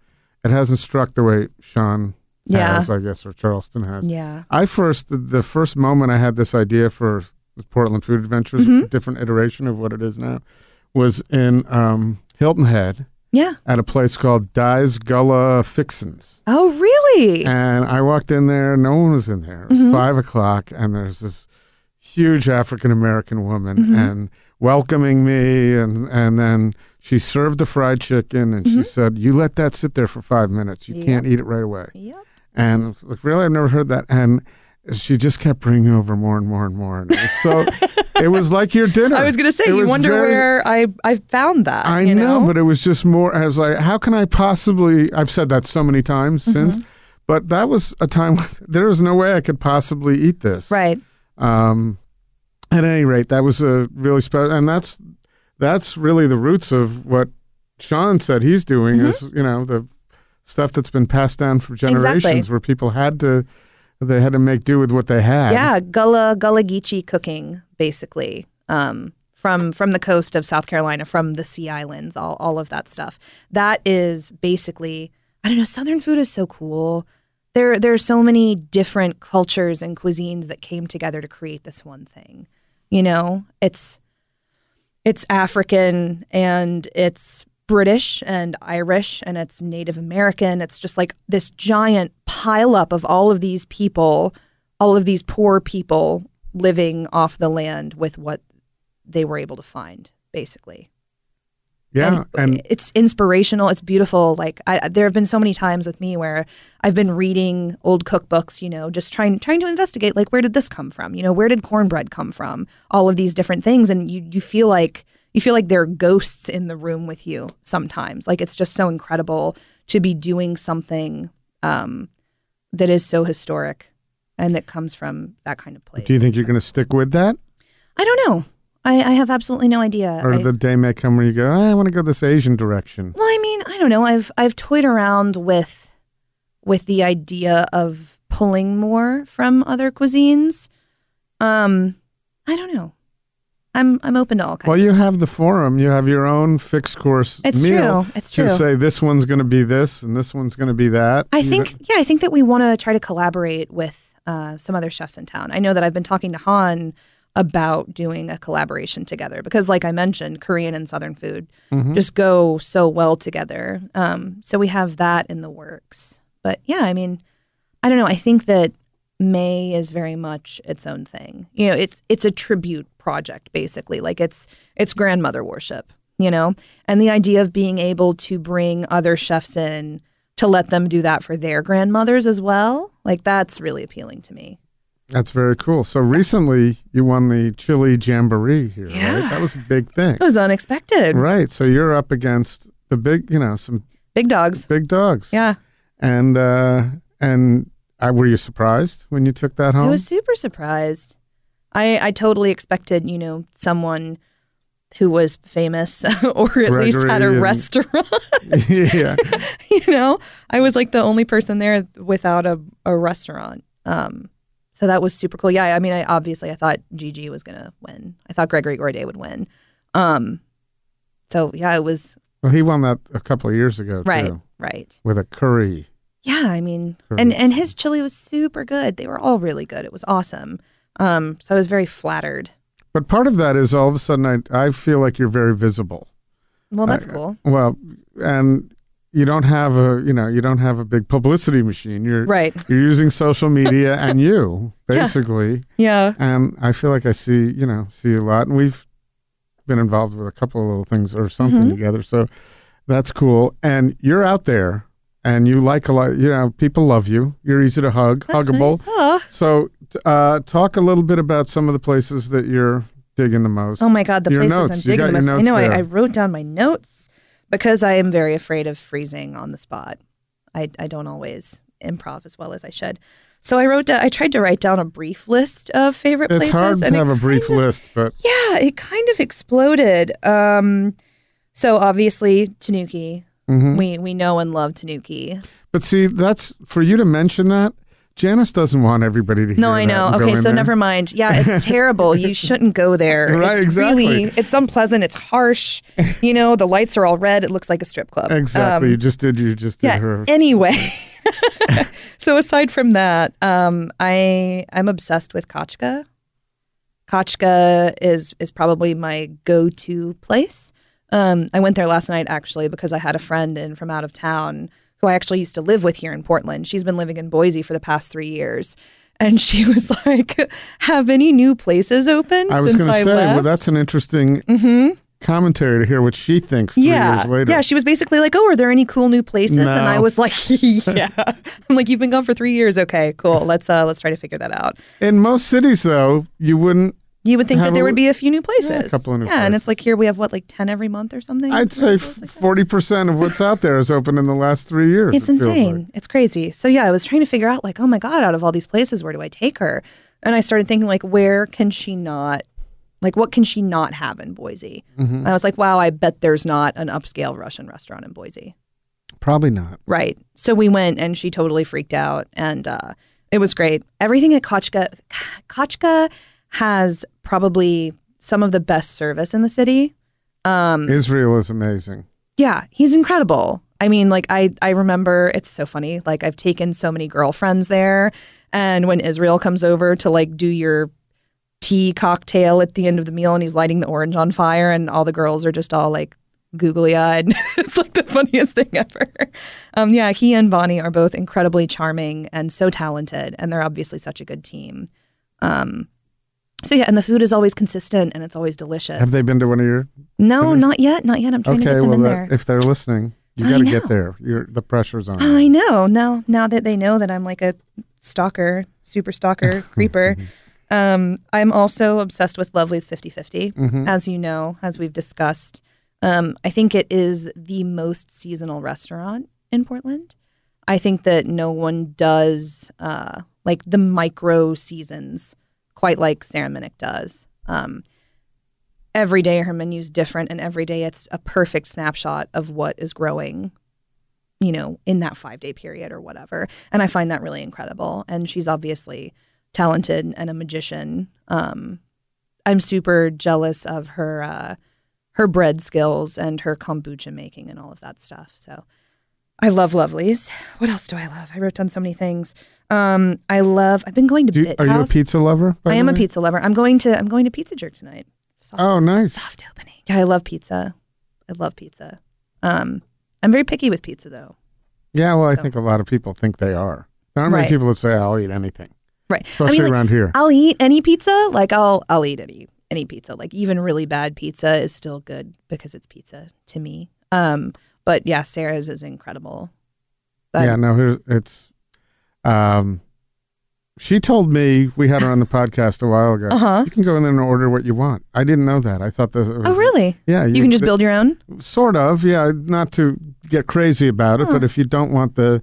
It hasn't struck the way Sean Yeah. has, I guess, or Charleston has. Yeah. I first the, the first moment I had this idea for Portland Food Adventures, Mm-hmm. different iteration of what it is now, was in um, Hilton Head Yeah. at a place called Dye's Gullah Fixins. Oh, really? And I walked in there, no one was in there. It was Mm-hmm. five o'clock, and there's this huge African American woman Mm-hmm. and welcoming me, and and then she served the fried chicken, and Mm-hmm. she said, "You let that sit there for five minutes. You can't eat it right away." Yep. And I was like, really, I've never heard that. And she just kept bringing over more and more and more, and it so. it was like your dinner. I was going to say, It you wonder very- where I, I found that. I you know, know, but it was just more. I was like, how can I possibly? I've said that so many times Mm-hmm. since, but that was a time when there was no way I could possibly eat this. right. Um, at any rate, that was a really special, and that's that's really the roots of what Sean said he's doing. Mm-hmm. Is you know the stuff that's been passed down for generations, Exactly. where people had to they had to make do with what they had. Yeah, Gullah Gullah Geechee cooking, basically, um, from from the coast of South Carolina, from the Sea Islands, all all of that stuff. That is basically, I don't know. Southern food is so cool. There there are so many different cultures and cuisines that came together to create this one thing. You know, it's it's African and it's British and Irish and it's Native American. It's just like this giant pileup of all of these people, all of these poor people living off the land with what they were able to find, basically. yeah, and it's inspirational. It's beautiful. Like I, there have been so many times with me where I've been reading old cookbooks, you know, just trying trying to investigate like where did this come from? You know, where did cornbread come from? All of these different things, and you you feel like you feel like there are ghosts in the room with you sometimes. Like it's just so incredible to be doing something um, that is so historic and that comes from that kind of place. do you think you're going to stick with that, I don't know. I, I have absolutely no idea. or I- the day may come where you go, "Ah, I want to go this Asian direction? Well, I mean, I don't know. I've I've toyed around with with the idea of pulling more from other cuisines. Um, I don't know. I'm I'm open to all kinds. Well, you have the forum. You have your own fixed course It's meal. true. It's to true. say this one's going to be this and this one's going to be that. I think yeah, I think that we want to try to collaborate with uh, some other chefs in town. I know that I've been talking to Han about doing a collaboration together because, like I mentioned, Korean and Southern food Mm-hmm. just go so well together. Um, so we have that in the works. But yeah, I mean, I don't know. I think that Mae is very much its own thing. You know, it's it's a tribute project basically. Like it's it's grandmother worship, you know? And the idea of being able to bring other chefs in to let them do that for their grandmothers as well, like that's really appealing to me. That's very cool. So recently you won the Chili Jamboree here, Yeah. right? That was a big thing. It was unexpected. Right. So you're up against the big, you know, some Big dogs. big dogs. Yeah. And uh and uh, were you surprised when you took that home? I was super surprised. I I totally expected, you know, someone who was famous or at least had a and- restaurant. yeah. you know, I was like the only person there without a, a restaurant. Um, so that was super cool. Yeah, I mean, I obviously I thought Gigi was gonna win. I thought Gregory Gourdet would win. Um, so yeah, it was Well, he won that a couple of years ago right, too, right. with a curry. Yeah, I mean, Correct. and and his chili was super good. They were all really good. It was awesome. Um, so I was very flattered. But part of that is all of a sudden I I feel like you're very visible. Well, that's I- cool. Well, and you don't have a you know you don't have a big publicity machine. You're Right. you're using social media and you basically. Yeah. And I feel like I see you know see a lot, and we've been involved with a couple of little things or something Mhm. together. So that's cool. And you're out there, and you like a lot. You know, people love you. You're easy to hug, That's huggable. nice. So uh, talk a little bit about some of the places that you're digging the most. Oh my God, the Your places notes. I'm digging the most. I know I. I wrote down my notes because I am very afraid of freezing on the spot. I, I don't always improv as well as I should. So I wrote. down I tried to write down a brief list of favorite it's places. hard to and have a brief of- list, but Yeah, it kind of exploded. Um, so obviously Tanuki. Mhm. We we know and love Tanuki. but see, that's for you to mention that. Janis doesn't want everybody to hear No, I know. Okay, so there. never mind. Yeah, it's terrible. You shouldn't go there. Right, it's exactly. really it's unpleasant, it's harsh. You know, the lights are all red. It looks like a strip club. Exactly. Um, you just did. You just did yeah. her. Anyway. so aside from that, um, I I'm obsessed with Kachka. Kachka is is probably my go-to place. Um, I went there last night actually because I had a friend in from out of town who I actually used to live with here in Portland. She's been living in Boise for the past three years, and she was like, "Have any new places open? I was going to say, left?" well, that's an interesting mm-hmm. commentary to hear what she thinks three yeah, years later. yeah. She was basically like, "Oh, are there any cool new places?" And I was like, "Yeah." I'm like, "You've been gone for three years. Okay, cool. Let's uh, let's try to figure that out." In most cities, though, you wouldn't. You would think that there would be a few new places. Yeah, a couple of new Yeah, and it's like here we have what, like ten every month or something. I'd say forty percent of what's out there is open in the last three years. It's it insane. like. It's crazy. So yeah, I was trying to figure out like, oh my god, out of all these places, where do I take her? And I started thinking like, where can she not Like, what can she not have in Boise? Mm-hmm. And I was like, wow, I bet there's not an upscale Russian restaurant in Boise. Probably not. Right. So we went and she totally freaked out and uh, it was great. Everything at Kachka, Kachka has probably some of the best service in the city. Um, Israel is amazing. yeah, he's incredible. I mean, like I I remember it's so funny. Like I've taken so many girlfriends there and when Israel comes over to like do your tea cocktail at the end of the meal and he's lighting the orange on fire and all the girls are just all like googly eyed. it's like the funniest thing ever. Um, yeah, he and Bonnie are both incredibly charming and so talented, and they're obviously such a good team. Um, so yeah, and the food is always consistent and it's always delicious. Have they been to one of your? no, not yet, not yet. I'm trying to Okay, get them well, in that, there. if they're listening, you got to get there. You're, the pressure's on. I know. Now, now that they know that I'm like a stalker, super stalker, creeper, um, I'm also obsessed with Lovely's 50 50. Mm-hmm. As you know, as we've discussed, um, I think it is the most seasonal restaurant in Portland. I think that no one does uh, like the micro seasons quite like Sarah Minnick does. Um, every day her menu's different, and every day it's a perfect snapshot of what is growing you know, in that five day period or whatever. And I find that really incredible. And she's obviously talented and a magician. Um, I'm super jealous of her uh, her bread skills and her kombucha making and all of that stuff. So I love Lovely's. What else do I love? I wrote down so many things. Um, I love. I've been going to Do you, Bit are you a House. pizza lover? by I the am a way? pizza lover. I'm going to. I'm going to Pizza Jerk tonight. Soft, Oh, nice. soft opening. Yeah, I love pizza. I love pizza. Um, I'm very picky with pizza though. Yeah, well, I think a lot of people think they are. There aren't many people that say, "I'll eat anything," Right. especially I mean, like, around here. I'll eat any pizza. Like I'll I'll eat any any pizza. Like even really bad pizza is still good because it's pizza to me. Um, but yeah, Sarah's is incredible. But- yeah, no, here's it's. Um, she told me we had her on the podcast a while ago. Uh-huh. You can go in there and order what you want. I didn't know that. I thought this. Was, Oh really? Yeah, You can just build your own. Sort of, yeah. Not to get crazy about it, Huh. but if you don't want the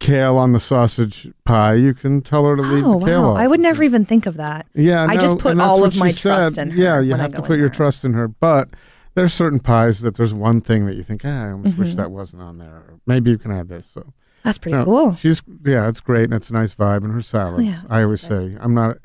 kale on the sausage pie, you can tell her to leave Oh the kale wow! off. I would never even think of that. Yeah, I no, just put all of my said. trust in her Yeah, you I have to put your trust in her. But there's certain pies that there's one thing that you think, ah, I almost wish Mhm. that wasn't on there. Or maybe you can add this. So That's pretty no, cool. She's yeah, it's great and it's a nice vibe and her salads. yeah, I always that's say I'm not.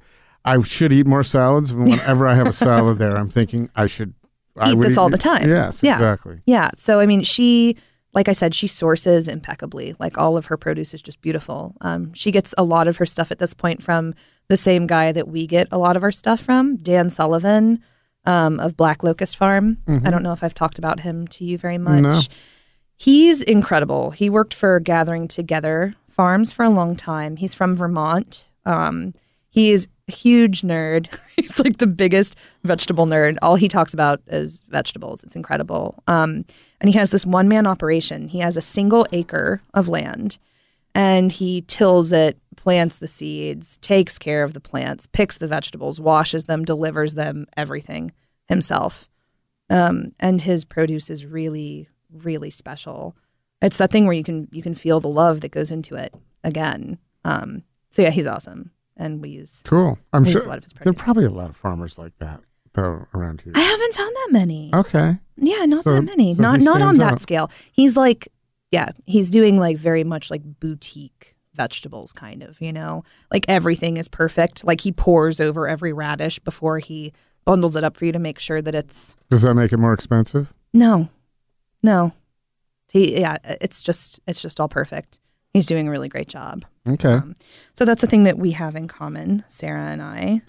I should eat more salads, whenever I have a salad there, I'm thinking I should I Eat this all the time. Yes, Yeah. exactly. Yeah. So I mean, she, like I said, she sources impeccably. Like all of her produce is just beautiful. Um, she gets a lot of her stuff at this point from the same guy that we get a lot of our stuff from, Dan Sullivan um, of Black Locust Farm. I don't know if I've talked about him to you very much. No. He's incredible. He worked for Gathering Together Farms for a long time. He's from Vermont. Um, he is a huge nerd. He's like the biggest vegetable nerd. All he talks about is vegetables. It's incredible. Um, and he has this one man operation. He has a single acre of land and he tills it, plants the seeds, takes care of the plants, picks the vegetables, washes them, delivers them, everything himself. Um, and his produce is really, really special. It's that thing where you can you can feel the love that goes into it again. Um, so yeah, he's awesome, and we use. Cool. I'm sure a lot of his there are probably a lot of farmers like that though around here. I haven't found that many. Okay. Yeah, not So- that many. so not not on that scale. He's like, yeah, he's doing like very much like boutique vegetables, kind of. You know, like everything is perfect. Like he pours over every radish before he bundles it up for you to make sure that it's Does that make it more expensive? no, no. He yeah, it's just it's just all perfect. He's doing a really great job. Okay. Um, so that's the thing that we have in common, Sarah and I.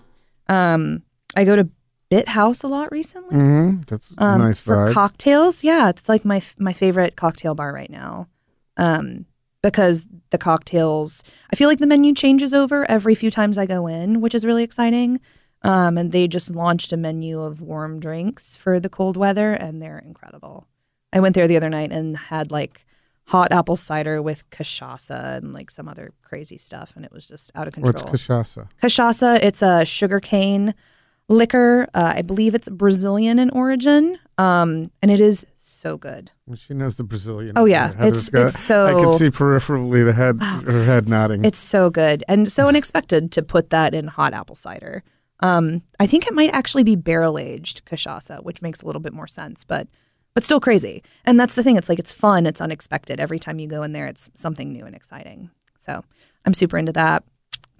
Um, I go to Bit House a lot recently hmm That's a um, nice for cocktails. Yeah, it's like my my favorite cocktail bar right now, um, because the cocktails. I feel like the menu changes over every few times I go in, which is really exciting. Um, and they just launched a menu of warm drinks for the cold weather, and they're incredible. I went there the other night and had like hot apple cider with cachaça and like some other crazy stuff, and it was just out of control. What's cachaça? Cachaça, it's a sugarcane liquor. Uh, I believe it's Brazilian in origin, um, and it is so good. Well, she knows the Brazilian. Oh, yeah. It's- got- it's so- I can see peripherally the head, Oh, her head it's, nodding. It's so good and so unexpected to put that in hot apple cider. Um, I think it might actually be barrel aged cachaça, which makes a little bit more sense, but but still crazy. And that's the thing. It's like it's fun. It's unexpected. Every time you go in there, it's something new and exciting. So I'm super into that.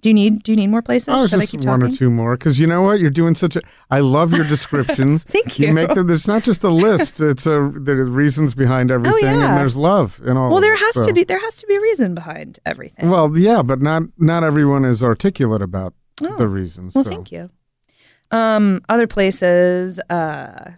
Do you need Do you need more places? Oh, Should I just one or two more because you know what you're doing such a. I love your descriptions. Thank You you. make them. There's not just a list. It's a there are reasons behind everything, Oh, yeah. and there's love in all. Well, there has so. to be there has to be a reason behind everything. Well, yeah, but not not everyone is articulate about Oh, the reasons. Well, so. thank you. Um, other places. Uh,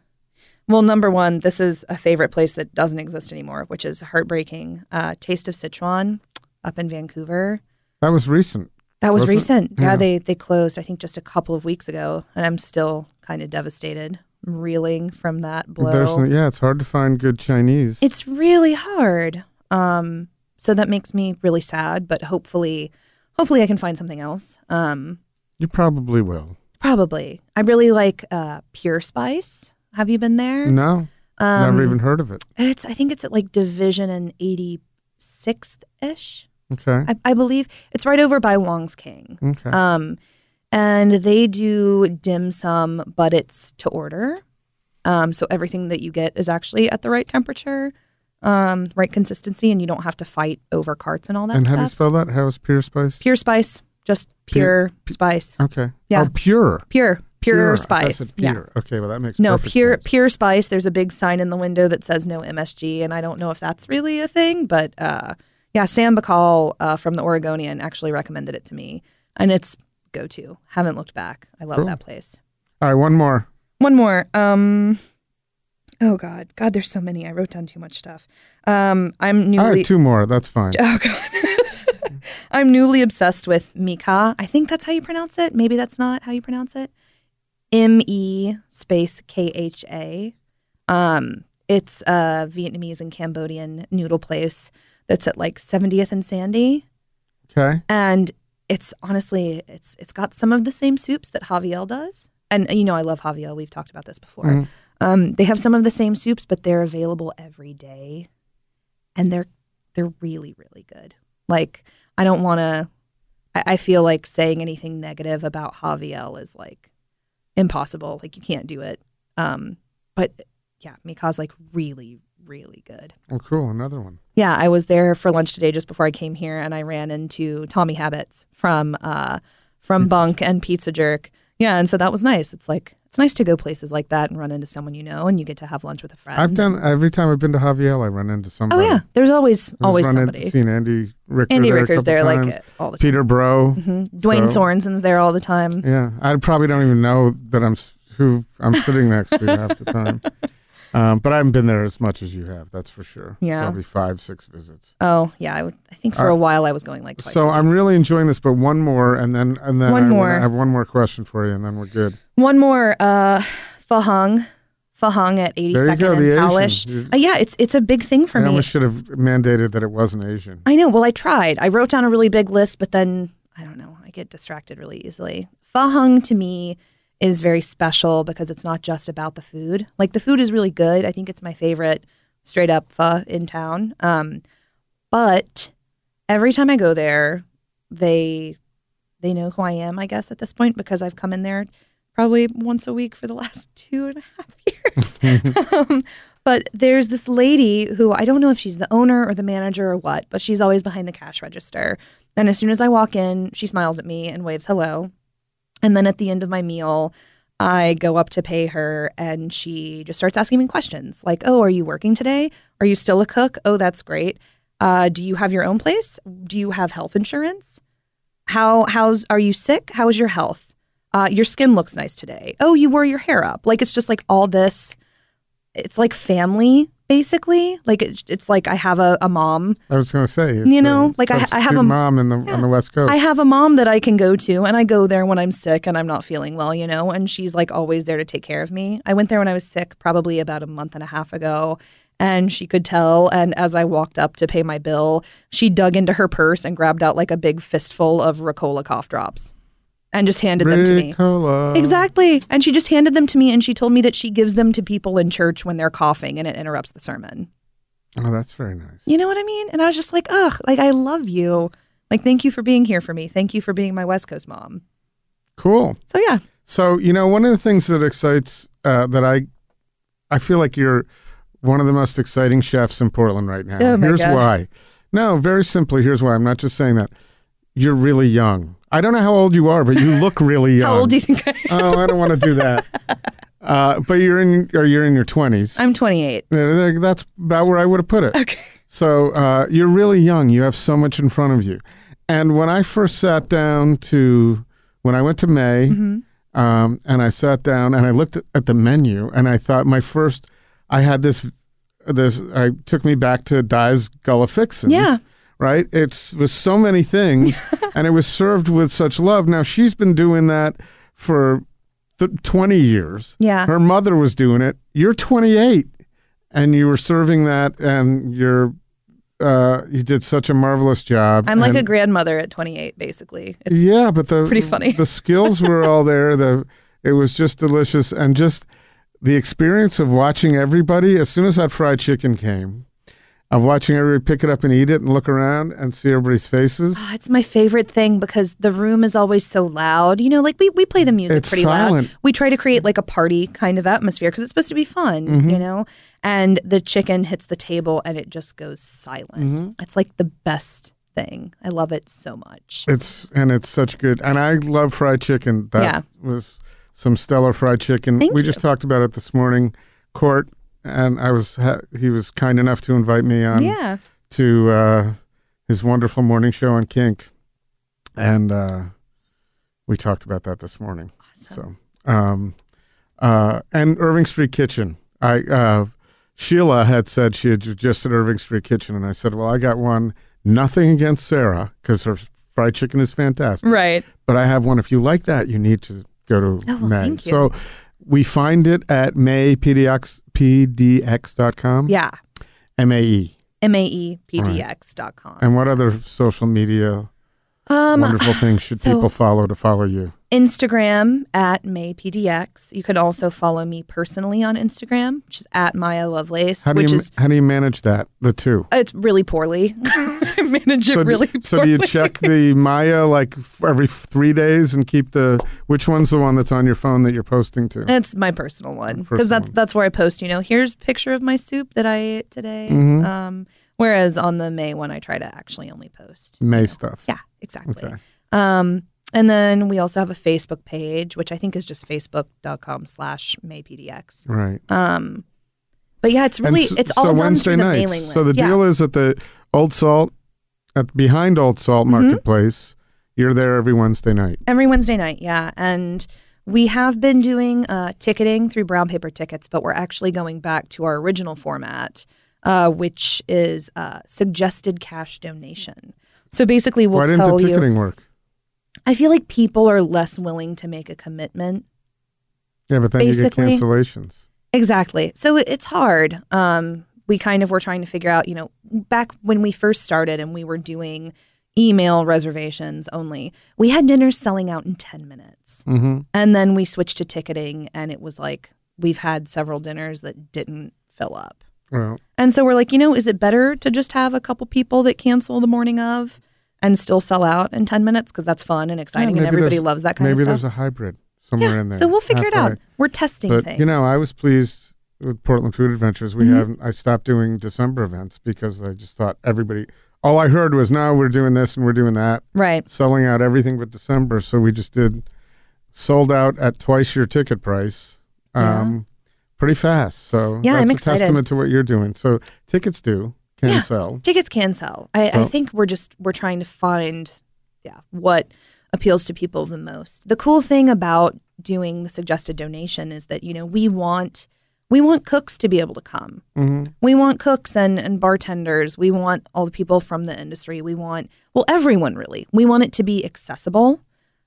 well, number one, this is a favorite place that doesn't exist anymore, which is heartbreaking. Uh, Taste of Sichuan up in Vancouver. That was recent. That was recent. Yeah. Yeah. they they closed. I think just a couple of weeks ago, and I'm still kind of devastated, reeling from that blow. There's, yeah, it's hard to find good Chinese. It's really hard. Um, so that makes me really sad. But hopefully, hopefully, I can find something else. Um, you probably will. Probably. I really like uh, Pure Spice. Have you been there? No, Um, never even heard of it. It's. I think it's at like Division and eighty sixth ish. Okay, I, I believe it's right over by Wong's King. okay. Um, and they do dim sum, but it's to order. Um, so everything that you get is actually at the right temperature, um, right consistency, and you don't have to fight over carts and all that and how do you spell that? How is pure spice? pure spice, just pure, Pure- spice. Okay. Yeah. Oh, pure. Pure, pure, it spice. said Yeah. Okay, well that makes sense. No, pure sense. pure spice. There's a big sign in the window that says no MSG, and I don't know if that's really a thing, but uh, yeah, Sam Bakall uh, from the Oregonian actually recommended it to me, and it's go to. Haven't looked back. I love Cool. that place. All right, one more. One more. Um, oh God, God, there's so many. I wrote down too much stuff. Um, I'm All newly. right, two more. That's fine. Oh god. I'm newly obsessed with Mekha. I think that's how you pronounce it. Maybe that's not how you pronounce it. M E space K H A. Um, it's a Vietnamese and Cambodian noodle place that's at like 70th and Sandy, Okay. and it's honestly it's it's got some of the same soups that Ha VL does. And you know I love Ha VL. We've talked about this before. Mhm. Um, they have some of the same soups, but they're available every day, and they're they're really really good. Like I don't want to. I, I feel like saying anything negative about Ha VL is like impossible. Like you can't do it. Um, but yeah, Mekha's like really really good. Oh, cool. Another one. Yeah, I was there for lunch today just before I came here, and I ran into Tommy Habetz from uh, from Bunk and Pizza Jerk. Yeah, and so that was nice. It's like it's nice to go places like that and run into someone you know, and you get to have lunch with a friend. I've done every time I've been to Ha VL, I run into somebody. Oh yeah, there's always I've always run somebody. Into, seen Andy Ricker Andy there Ricker's there times. like all the time. Peter Bro. hmm Duane So- Sorenson's there all the time. Yeah, I probably don't even know that I'm who I'm sitting next to half the time. Um, but I haven't been there as much as you have. That's for sure. Yeah. probably five, six visits. Oh yeah, I, think for Uh, a while I was going like twice. So I'm really enjoying this. But one more, and then and then One I more. have one more question for you, and then we're good. One more, uh, Pho Hung, Fahung at 82nd There you go, and the Powlish. Asian. You- Uh, yeah, it's it's a big thing for I me. almost should have mandated that it wasn't Asian. I know. Well, I tried. I wrote down a really big list, but then I don't know. I get distracted really easily. Pho Hung to me is very special because it's not just about the food. Like the food is really good. I think it's my favorite straight up pho in town. Um, but every time I go there, they they know who I am. I guess at this point because I've come in there probably once a week for the last two and a half years. um, but there's this lady who I don't know if she's the owner or the manager or what, but she's always behind the cash register. And as soon as I walk in, she smiles at me and waves hello. And then at the end of my meal, I go up to pay her and she just starts asking me questions like, Oh, are you working today? Are you still a cook? Oh, that's great. Uh, do you have your own place? Do you have health insurance? How how's are you sick? How is your health? Uh, your skin looks nice today. Oh, you wore your hair up. Like it's just like all this. It's like family basically. Like it's, it's like I have a, a mom. I was going to say, You know, like I- I have a- mom in the on the West Coast. I have a mom that I can go to, and I go there when I'm sick and I'm not feeling well, you know, and she's like always there to take care of me. I went there when I was sick, probably about a month and a half ago, and she could tell. And as I walked up to pay my bill, she dug into her purse and grabbed out like a big fistful of Ricola cough drops and just handed them to me. Exactly. And she just handed them to me and she told me that she gives them to people in church when they're coughing and it interrupts the sermon. Oh, that's very nice. You know what I mean? And I was just like, ugh, like I love you. Like, thank you for being here for me. Thank you for being my West Coast mom. Cool. So yeah, So you know, one of the things that excites uh, that I, I feel like you're one of the most exciting chefs in Portland right now. Oh, my here's God. why. No, very simply, here's why. I'm not just saying that. You're really young. I don't know how old you are, but you look really young. How old do you think I am? oh, I don't want to do that. Uh, but you're in, or you're in your 20s. I'm 28. Uh, That's about where I would have put it. Okay. So uh, you're really young. You have so much in front of you. And when I first sat down to, when I went to Mae, Mm-hmm. um, and I sat down and I looked at, the menu, and I thought my first, I had this, this, I took me back to Dye's Gullah Fixins. Yeah. Right. It's was so many things, and it was served with such love. Now she's been doing that for th- 20 years. Yeah. Her mother was doing it. You're 28 and you were serving that and you're uh you did such a marvelous job. I'm like and, a grandmother at 28, basically. It's Yeah, but the pretty funny. The skills were all there. The it was just delicious and just the experience of watching everybody as soon as that fried chicken came. Of watching everybody pick it up and eat it and look around and see everybody's faces. Ah, It's my favorite thing because the room is always so loud. You know, like we, we play the music It's pretty silent. loud. We try to create like a party kind of atmosphere because it's supposed to be fun, Mm-hmm. you know? And the chicken hits the table and it just goes silent. Mm-hmm. It's like the best thing. I love it so much. It's and it's such good. And I love fried chicken. That Yeah. was some stellar fried chicken. Thank we you. just talked about it this morning, Court, and I was ha- he was kind enough to invite me on yeah. to uh, his wonderful morning show on Kink, and uh, we talked about that this morning. Awesome. So, um, uh, and Irving Street Kitchen. I uh, Sheila had said she had just at Irving Street Kitchen, and I said, "Well, I got one. Nothing against Sarah because her fried chicken is fantastic, Right. but I have one. If you like that, you need to go to Oh, well, Mae. thank you. So." We find it at maepdx, pdx.com. Yeah. M A E. M A E P D X dot com. And what other social media Um, wonderful things should so- people follow to follow you? Instagram at MaePDX. You can also follow me personally on Instagram, which is at Maya Lovelace, How do which you is how do you manage that? The two. it's really poorly. I manage it so, really poorly. so do you check the Maya like f- every three days and keep the which one's the one that's on your phone that you're posting to? It's my personal one because that's one. that's where I post. You know, here's a picture of my soup that I ate today. Mhm. Um, whereas on the Mae one, I try to actually only post. Mae stuff. Yeah, exactly. Okay. Um, and then we also have a Facebook page, which I think is just facebook.com slash MaePDX. Right. Um, but yeah, it's really so- it's so all done Wednesday through the nights. mailing list. So the yeah. deal is that the Old Salt, at behind Old Salt Mm-hmm. Marketplace. You're there every Wednesday night. Every Wednesday night, yeah. And we have been doing uh, ticketing through brown paper tickets, but we're actually going back to our original format, uh, which is uh, suggested cash donation. So basically, we'll Why didn't tell the you. ticketing work? I feel like people are less willing to make a commitment. Yeah, but then you get cancellations. Exactly. So it's hard. Um, we kind of were trying to figure out, you know, back when we first started and we were doing email reservations only, we had dinners selling out in 10 minutes. Mm-hmm. And then we switched to ticketing, and it was like we've had several dinners that didn't fill up. Well, And so we're like, you know, is it better to just have a couple people that cancel the morning of and still sell out in 10 minutes? Because that's fun and exciting, and everybody loves that kind of stuff. maybe there's a hybrid somewhere yeah, in there. so we'll figure it out. We're testing But things. you know, I was pleased with Portland Food Adventures. We Mhm. haven't. I stopped doing December events because I just thought everybody. All I heard was, now we're doing this and we're doing that." right. selling out everything but December. So we just did sold out at twice your ticket price, um, pretty fast. So Yeah, I'm a excited. testament to what you're doing. So tickets do can Yeah. sell. Tickets can sell. I, I think we're just we're trying to find yeah what appeals to people the most. The cool thing about doing the suggested donation is that you know we want we want cooks to be able to come. hmm We want cooks and, and bartenders. We want all the people from the industry. We want well everyone really. We want it to be accessible.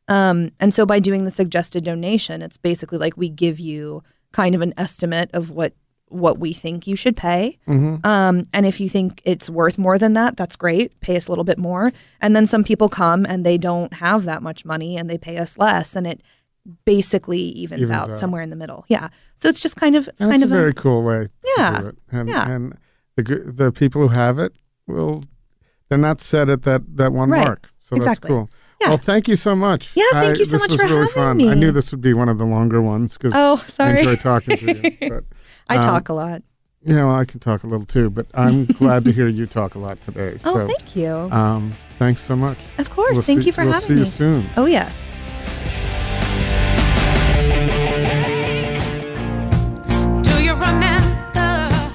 Um, and so by doing the suggested donation, it's basically like we give you kind of an estimate of what what we think you should pay. hmm Um, and if you think it's worth more than that, that's great. Pay us a little bit more. And then some people come and they don't have that much money and they pay us less, and it basically evens, Evens out, out. somewhere in the middle. Yeah. So it's just kind of it's kind a of very cool way Yeah. to do it. And, Yeah. and the the people who have it will they're not set at that that one Right. mark. So Exactly. that's cool. Yeah. Well, thank you so much. Yeah, thank I- you so this much was for really having fun. me. I knew this would be one of the longer ones because Oh, I enjoy talking to you. But I um, talk a lot. yeah, well, I can talk a little too. But I'm glad to hear you talk a lot today. Oh, so, thank you. um, thanks so much. of course. We'll thank see- you for we'll having see me. you soon. Oh, yes.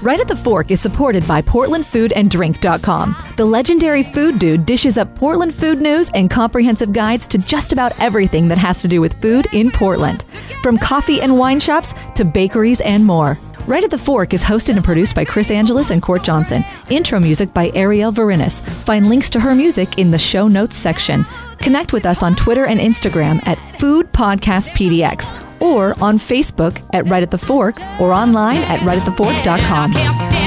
Right at the Fork is supported by PortlandFoodAndDrink.com. The legendary food dude dishes up Portland food news and comprehensive guides to just about everything that has to do with food in Portland. From coffee and wine shops to bakeries and more. Right at the Fork is hosted and produced by Chris Angeles and Court Johnson. Intro music by Arielle Verinis. Find links to her music in the show notes section. Connect with us on Twitter and Instagram at Food Podcast PDX or on Facebook at Right at the Fork or online at rightatthefork.com.